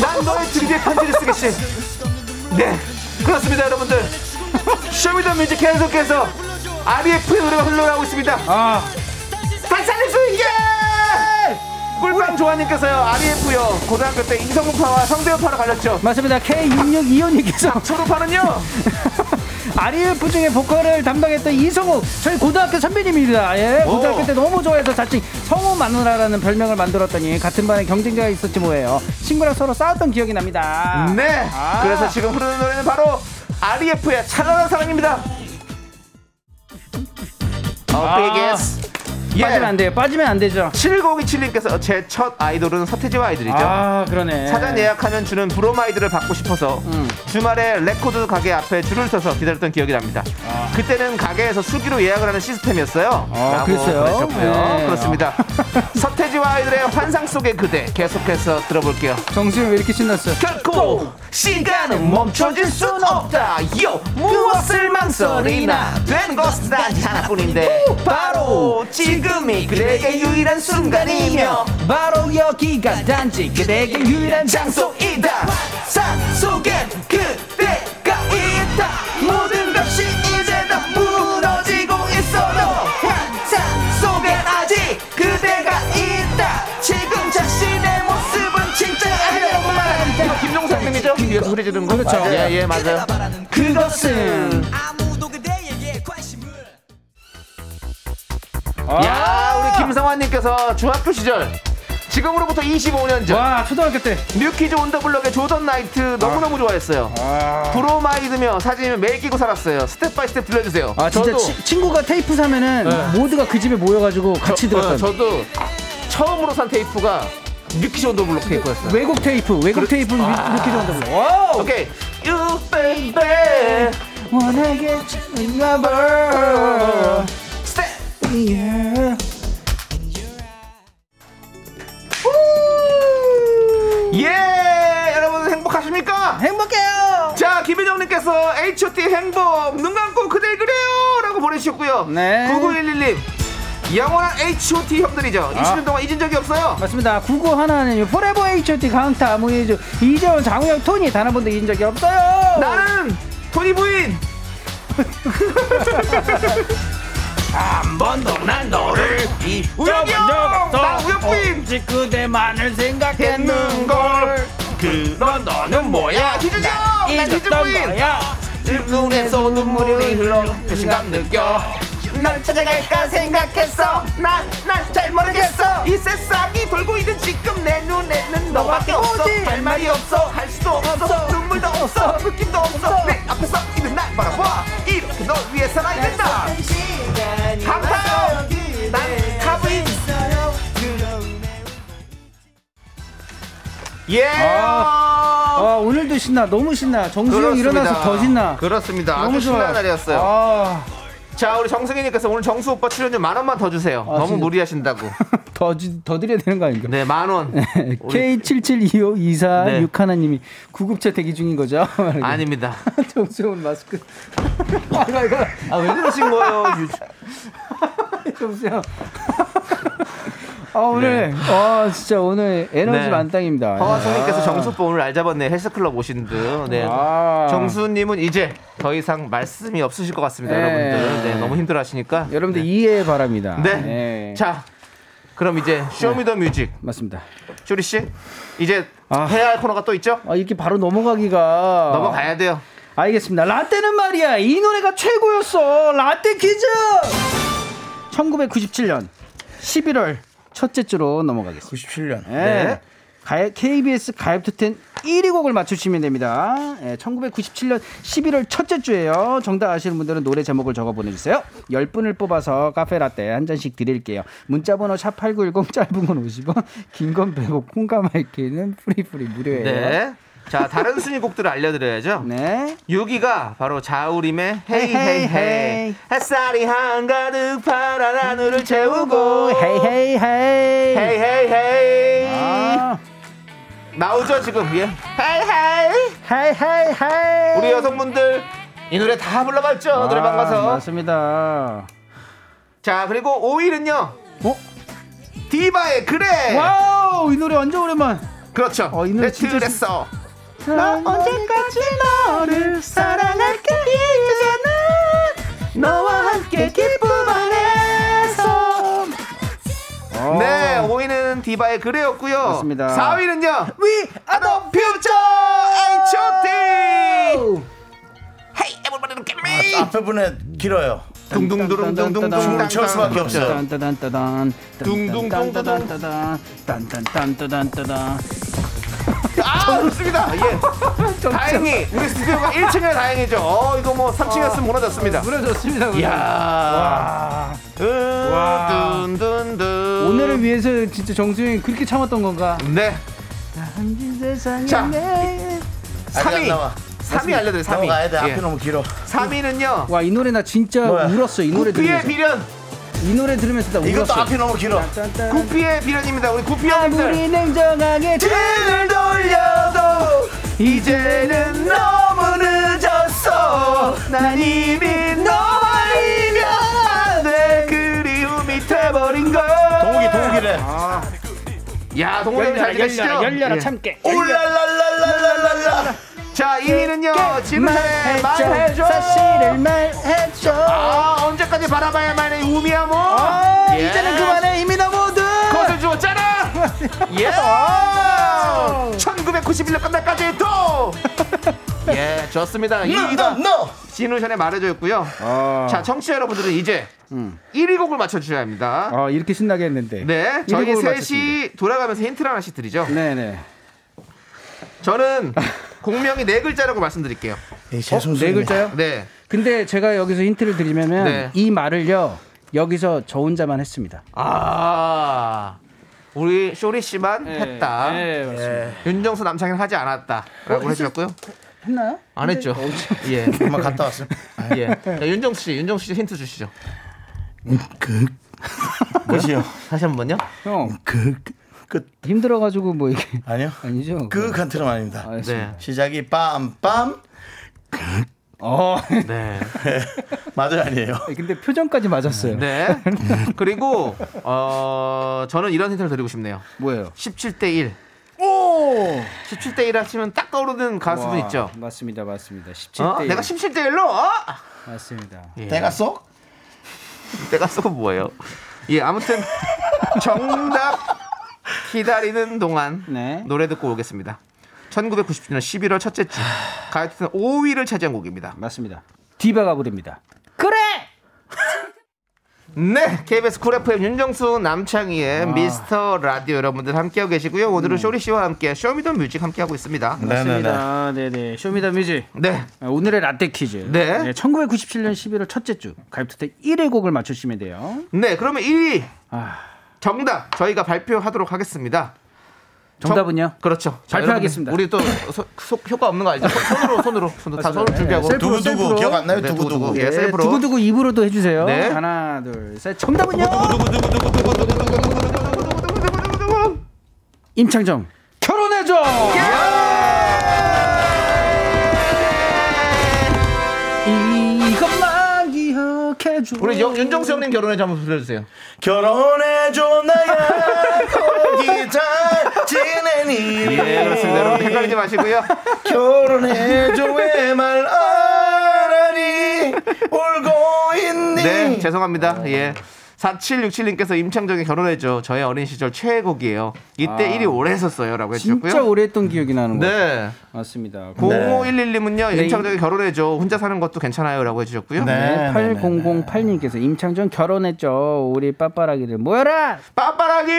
난 너의 등뒤에 편지를 쓰겠지. 네 그렇습니다 여러분들. 쇼미더뮤직 계속해서 R.ef의 노래가 흘러가고 있습니다. 아, 다시 살릴 수 있게! 꿀빵 조아님께서요 R.ef요. 고등학교 때 인성문파와 성대우파로 갈렸죠. 맞습니다. K6625님께서. 초록파는요 RF 중에 보컬을 담당했던 이성욱 저희 고등학교 선배님입니다. 예, 고등학교 때 너무 좋아해서 자칭 성우 마누라라는 별명을 만들었더니 같은 반에 경쟁자가 있었지 뭐예요. 친구랑 서로 싸웠던 기억이 납니다. 네. 아. 그래서 지금 흐르는 노래는 바로 REF의 찬란한 사랑입니다. 어, 비게 스. 빠지면 안 돼요. 빠지면 안 되죠. 7027님께서 제 첫 아이돌은 서태지와 아이들이죠. 아, 그러네. 사전 예약하면 주는 브로마이드를 받고 싶어서 음. 주말에 레코드 가게 앞에 줄을 서서 기다렸던 기억이 납니다. 그때는 가게에서 수기로 예약을 하는 시스템이었어요. 아, 라고 그랬어요? 네. 그렇습니다. 서태지와 아이들의 환상 속의 그대 계속해서 들어볼게요. 정수 형 왜 이렇게 신났어? 결코 시간은 멈춰질 순 없다. 요 무엇을 망설이나 되는 것은 단지 하나뿐인데 바로 지금 이 그대에게 유일한 순간이며 바로 여기가 단지 그대에게 유일한 장소이다. 산 속엔 그대가 있다. 모든 것이 이제 다 무너지고 있어도 환상 속엔 아직 그대가 있다. 지금 자신의 모습은 진짜 아니라고 말한다. 이거 선생님이죠? 뒤에서 소리 지르는 거? 그렇죠. 예, 예, 맞아요. 그것은 야, 우리 김성환님께서 중학교 시절 지금으로부터 25년 전 와, 초등학교 때. 뉴키즈 온더블럭의 조던 나이트 너무너무 좋아했어요. 브로마이드며 사진이며 매일 끼고 살았어요. 스텝 바이 스텝 들려주세요. 아, 진짜 치- 친구가 테이프 사면은 네. 모두가 그 집에 모여가지고 같이 저, 어, 들었던. 저도 처음으로 산 테이프가 뉴키즈 온더블럭 테이프였어요. 외국 테이프, 외국 테이프 이렇게 정도. 와, 오케이. You baby. 원하게 lover. Step. 예! 여러분 행복하십니까? 행복해요. 자, 김혜정님께서 H.O.T 행복 눈 감고 그댈 그려요 라고 보내주셨고요. 네. 9911님 영원한 H.O.T 형들이죠. 20년 동안 잊은 적이 없어요. 맞습니다. 구구 하나는 forever H.O.T 강타 무예주 이재원 장우혁 토니 단 한 번도 잊은 적이 없어요. 나는 토니 부인. 한 번도 난 너를 우혁이 형! 나 우혁 부인! 오직 그대만을 생각했는 했는 걸. 걸 그런 너는 뭐야 희준 형! 난 희준 잊었던 부인! 거야. 눈에서 눈물이 흘러 배신감 느껴 널 찾아갈까 생각했어. 난난잘 모르겠어. 이 세상이 돌고 있는 지금 내 눈에는 너밖에 없어. 할 말이 없어. 할 수도 없어. 눈물도 없어. 느낌도 없어. 내 앞에 서 있는 날 바라봐. 이렇게 널 위해 살아야 된다. 감사해요 난 카브인 예! 아, 오늘도 신나. 너무 신나. 정수영 일어나서 더 신나. 그렇습니다. 너무 아주 좋아요. 신나는 날이었어요. 아, 자, 우리 정승희님께서 오늘 정수 오빠 출연료 만 원만 더 주세요. 너무 진짜. 무리하신다고. 더, 주- 더 드려야 되는 거 아닌가? 네, 만 원. 우리- K772524 네. 육 하나님이 구급차 대기 중인 거죠? 아닙니다. 정수영 마스크. 아이고. 아, 왜 그러신 거예요? 유- 정수 형. 아, 오늘, 아, 진짜 오늘 에너지 네. 만땅입니다. 허화성님께서 아. 정수 오빠 오늘 날 잡았네. 헬스클럽 오신 듯. 네. 아. 정수님은 이제 더 이상 말씀이 없으실 것 같습니다, 네. 여러분들. 네, 너무 힘들어 하시니까. 여러분들 이해 바랍니다. 네. 네. 자, 그럼 이제 Show Me The Music. 맞습니다. 쇼리 씨, 이제 아. 해야 할 코너가 또 있죠? 아, 이렇게 바로 넘어가기가. 넘어가야 돼요. 알겠습니다. 라떼는 말이야. 이 노래가 최고였어. 라떼 퀴즈! 1997년 11월 첫째 주로 넘어가겠습니다. 97년. 네. 가요- KBS 가요톱텐 1위 곡을 맞추시면 됩니다. 예, 1997년 11월 첫째 주예요. 정답 아시는 분들은 노래 제목을 적어 보내주세요. 10분을 뽑아서 카페라떼 한 잔씩 드릴게요. 문자번호 샵8910 짧은 건 50원, 긴 건 100원, 콩과 마이 K는 free free 무료예요. 네. 자, 다른 순위 곡들을 알려드려야죠. 네. 6위가 바로 자우림의 Hey hey, hey. 햇살이 한가득 파란 하늘을 채우고 hey hey hey. Hey hey hey 아, 나오죠 지금 예 hey hey hey hey hey. 우리 여성분들 이 노래 다 불러봤죠 노래방 아, 가서 맞습니다. 자 그리고 5위는요 어? 디바의 그래 wow 이 노래 완전 오랜만. 그렇죠 어, 이 노래 내 진짜 틀렸어 나 언제까지 너를 사랑할게 이제는 너와 함께 기쁨 안에서 네 5위는 디바의 그래였고요 어. 맞습니다. 4위는요 We are the future H.O.T Hey everybody look at me 앞에 분에 길어요. 둥둥두릉둥둥둥 춤을 출 수밖에 없어요. 딴따단따단 둥둥둥둥둥. 딴딴딴따단 아 좋습니다. 예. 다행히 우리 스튜디오가 1층이라 다행이죠. 어, 이거 뭐 3층이었으면 무너졌습니다. 무너졌습니다. 이야. 둔둔둔. 오늘을 위해서 진짜 정수영이 그렇게 참았던 건가? 네. 자, 아직 안 3위. 나와. 3위 알려드려요. 3위. 넘어가야 돼. 앞에 예. 너무 길어. 3위는요. 와 이 노래 나 진짜 뭐야? 울었어 이 노래 들으면서 비련. 이 노래 들으면서 나 이것도 울었어. 앞이 너무 길어. 구피의 비련입니다. 우리 구피 형님들. 아무리 냉정하게 뒤를 돌려도 이제는 너무 늦었어. 난 이미 너와 이별 내 그리움이 돼버린 걸. 동욱이 동욱이래. 야, 동욱이 잘 들으시죠? 열려라 예. 참깨 올랄랄랄랄랄랄라. 자, 2위는요. 진우션의 말해줘. 사실을 말해줘 아, 언제까지 바라봐야만 해, 우미야모. 아, 예. 이제는 그만해 이미 너무들 그것을 주었잖아. 예. 1991년 끝날까지 또. 예, 좋습니다. 2위가 너. 진우션의 말해줘였고요. 자, 청취자 여러분들은 이제 1위 곡을 맞춰주셔야 합니다. 아 이렇게 신나게 했는데 네, 저희 셋이 맞췄습니다. 돌아가면서 힌트를 하나씩 드리죠. 네네 저는 공명이 네 글자라고 말씀드릴게요. 네 글자요? 네. 근데 제가 여기서 힌트를 드리면 네. 이 말을요 여기서 저 혼자만 했습니다 아, 우리 쇼리 씨만 했다. 네, 맞습니다. 윤정수 남창현 하지 않았다라고 어, 해주셨고요. 했나요? 안 했죠. 예. 한번 갔다 왔어요. 예. 자, 윤정수 씨, 윤정수 씨 힌트 주시죠. 그 끝이요. 다시 한 번요. 형 그 끝. 힘들어가지고 뭐 이게 아니요. 아니죠? 그 칸트는 아닙니다. 알겠습니다. 네. 시작이 빰빰. 어 네. 맞아요 아니에요. 근데 표정까지 맞았어요. 네. 그리고 어 저는 이런 힌트를 드리고 싶네요. 뭐예요? 17대 1. 오 17대 1 하시면 딱 떠오르는 가수분 와, 있죠. 맞습니다, 맞습니다. 17대 어? 내가 17대 1로 어? 맞습니다. 예. 내가 쏙. 내가 쏘고 뭐예요? 예, 아무튼 정답 기다리는 동안 네. 노래 듣고 오겠습니다. 1997년 11월 첫째 주 가요톱 5위를 차지한 곡입니다. 맞습니다. 디바가 부릅니다. 그래. 네, KBS 쿨 FM 윤정수 남창희의 미스터 라디오 여러분들 함께하고 계시고요. 오늘은 쇼리 씨와 함께 Show Me The Music 함께하고 있습니다. 맞습니다. 네네. Show Me The Music. 네, 아, 오늘의 라떼 퀴즈. 네. 1997년 11월 첫째 주 가요톱텐 1위 곡을 맞추시면 돼요. 네, 그러면 1위 아, 정답 저희가 발표하도록 하겠습니다. 정답은요? 정- 그렇죠. 자, 발표하겠습니다. 우리 또 소- 소- 효과 없는 거 알죠? 손- 손으로 손으로 손으로 다 손으로 준비하고 두구 셀프로. 기억 안 나요? 네, 두구 두구. 두구. 예, 네, 셀프로. 두고두고 입으로도 해주세요. 네. 하나, 둘, 셋. 정답은요? 임창정. 결혼해줘. 이것만 기억해줘. 우리 영- 윤정수 형님 결혼해 한번 불러주세요. 결혼해 줘 나야 거기 잘 지내니. 예, 그렇습니다. 여러분 헷갈리지 마시고요. 결혼해줘 왜 말 안 하니 울고 있니. 네, 죄송합니다. 예. 4767님께서 임창정의 결혼해줘. 저의 어린 시절 최애곡이에요. 이때 1위 오래 했었어요. 라고 해주셨고요. 진짜 오래 했던 기억이 나는 거예요. 네. 맞습니다. 0511님은요, 네. 임창정의 결혼해줘. 혼자 사는 것도 괜찮아요. 라고 해주셨고요. 네. 네, 8008님께서 임창정 결혼했죠. 우리 빠빠라기들 모여라. 빠빠라기!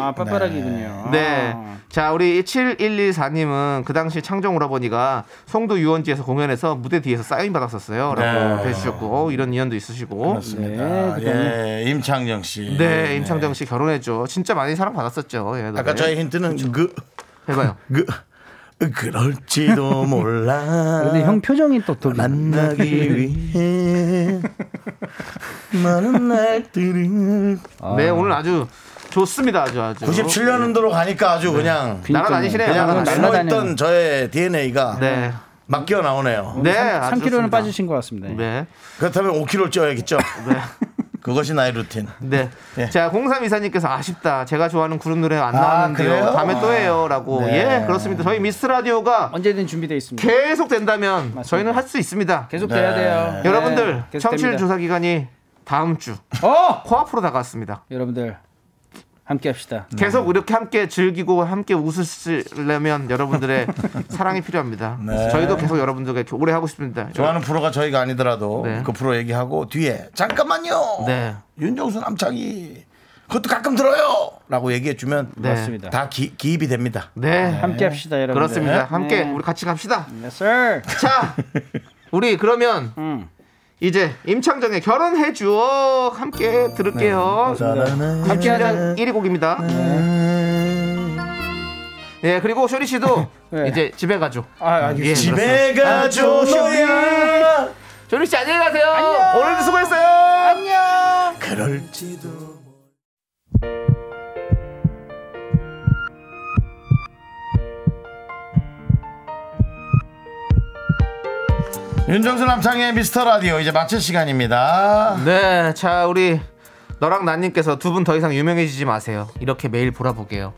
아, 빠빠라기군요. 네. 아. 자, 우리 7114님은 그 당시 창정 오라버니가 송도 유원지에서 공연해서 무대 뒤에서 사인 받았었어요. 라고 네. 해주셨고, 어, 이런 인연도 있으시고. 그렇습니다. 네, 예, 임 창정 씨. 네, 임창정 씨 결혼해줘. 진짜 많이 사랑받았었죠. 예, 노래. 아까 저희 힌트는 그, 해봐요. 그, 그럴지도 몰라. 근데 형 표정이 또 더. 만나기 위해 많은 날들을 네, 오늘 아주 좋습니다. 아주 아주. 97년도로 가니까 아주 그냥 날아다니시네요. 그냥 날아다니시네요. 숨어있던 저의 DNA가 네. 막 끼어 나오네요. 네, 아주 3kg는 좋습니다. 빠지신 것 같습니다. 네. 그렇다면 5kg 쪄야겠죠. 그것이 나의 루틴. 네. 예. 자, 0324님께서 아쉽다. 제가 좋아하는 그룹 노래 안 아, 나왔는데요. 그래요? 다음에 또 해요. 라고. 네. 예, 그렇습니다. 저희 미스 라디오가 언제든 준비되어 있습니다. 계속 된다면 저희는 할 수 있습니다. 계속 돼야 돼요. 여러분들, 네, 청취율 됩니다. 조사 기간이 다음 주 어! 코앞으로 다가왔습니다. 여러분들 함께 합시다. 계속 이렇게 함께 즐기고 함께 웃으시려면 여러분들의 사랑이 필요합니다. 네. 저희도 계속 여러분들과 이렇게 오래 하고 싶습니다. 좋아하는 프로가 저희가 아니더라도 네. 그 프로 얘기하고 뒤에 잠깐만요. 네. 윤정수 남창이 그것도 가끔 들어요. 라고 얘기해 주면 네. 맞습니다. 다 기, 기입이 됩니다. 네. 함께 합시다, 여러분. 그렇습니다. 함께 네. 우리 같이 갑시다. Yes, sir. 자, 우리 그러면 음. 이제 임창정의 결혼해 주어 함께 들을게요. 사랑은 함께 하자 1위 곡입니다. 네, 그리고 쇼리 씨도 네. 이제 집에 가죠. 아. 예, 집에 가죠 너야 쇼리 씨 안녕히 가세요. 오늘도 수고했어요. 안녕. 그럴지도 윤정수 남창희의 미스터 라디오 이제 마칠 시간입니다. 네, 자 우리 너랑 나님께서 두 분 더 이상 유명해지지 마세요. 이렇게 매일 보라보게요.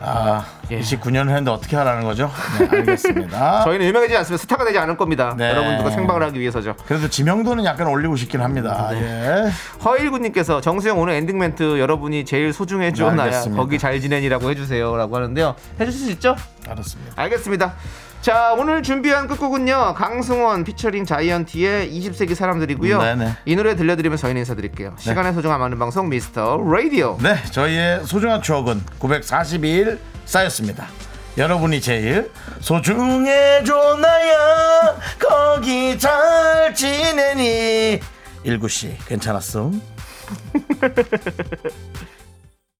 아, 예. 29년 했는데 어떻게 하라는 거죠? 네, 알겠습니다. 저희는 유명해지지 않으면 스타가 되지 않을 겁니다. 네. 여러분들과 생방을 하기 위해서죠. 그래도 지명도는 약간 올리고 싶긴 합니다. 네. 예. 허일구님께서 정수 형 오늘 엔딩 멘트 여러분이 제일 네, 나야 알겠습니다. 거기 잘 지내니라고 해주세요라고 하는데요. 해주실 수 있죠? 알았습니다. 알겠습니다. 자 오늘 준비한 끝곡은요 강승원 피처링 자이언티의 20세기 사람들이고요. 네네. 이 노래 들려드리면서 저희는 인사드릴게요. 시간의 소중함 아는 방송 미스터 라디오. 네, 저희의 소중한 추억은 942일 쌓였습니다. 여러분이 제일 소중해줘 나야 거기 잘 지내니 일구 씨 괜찮았음?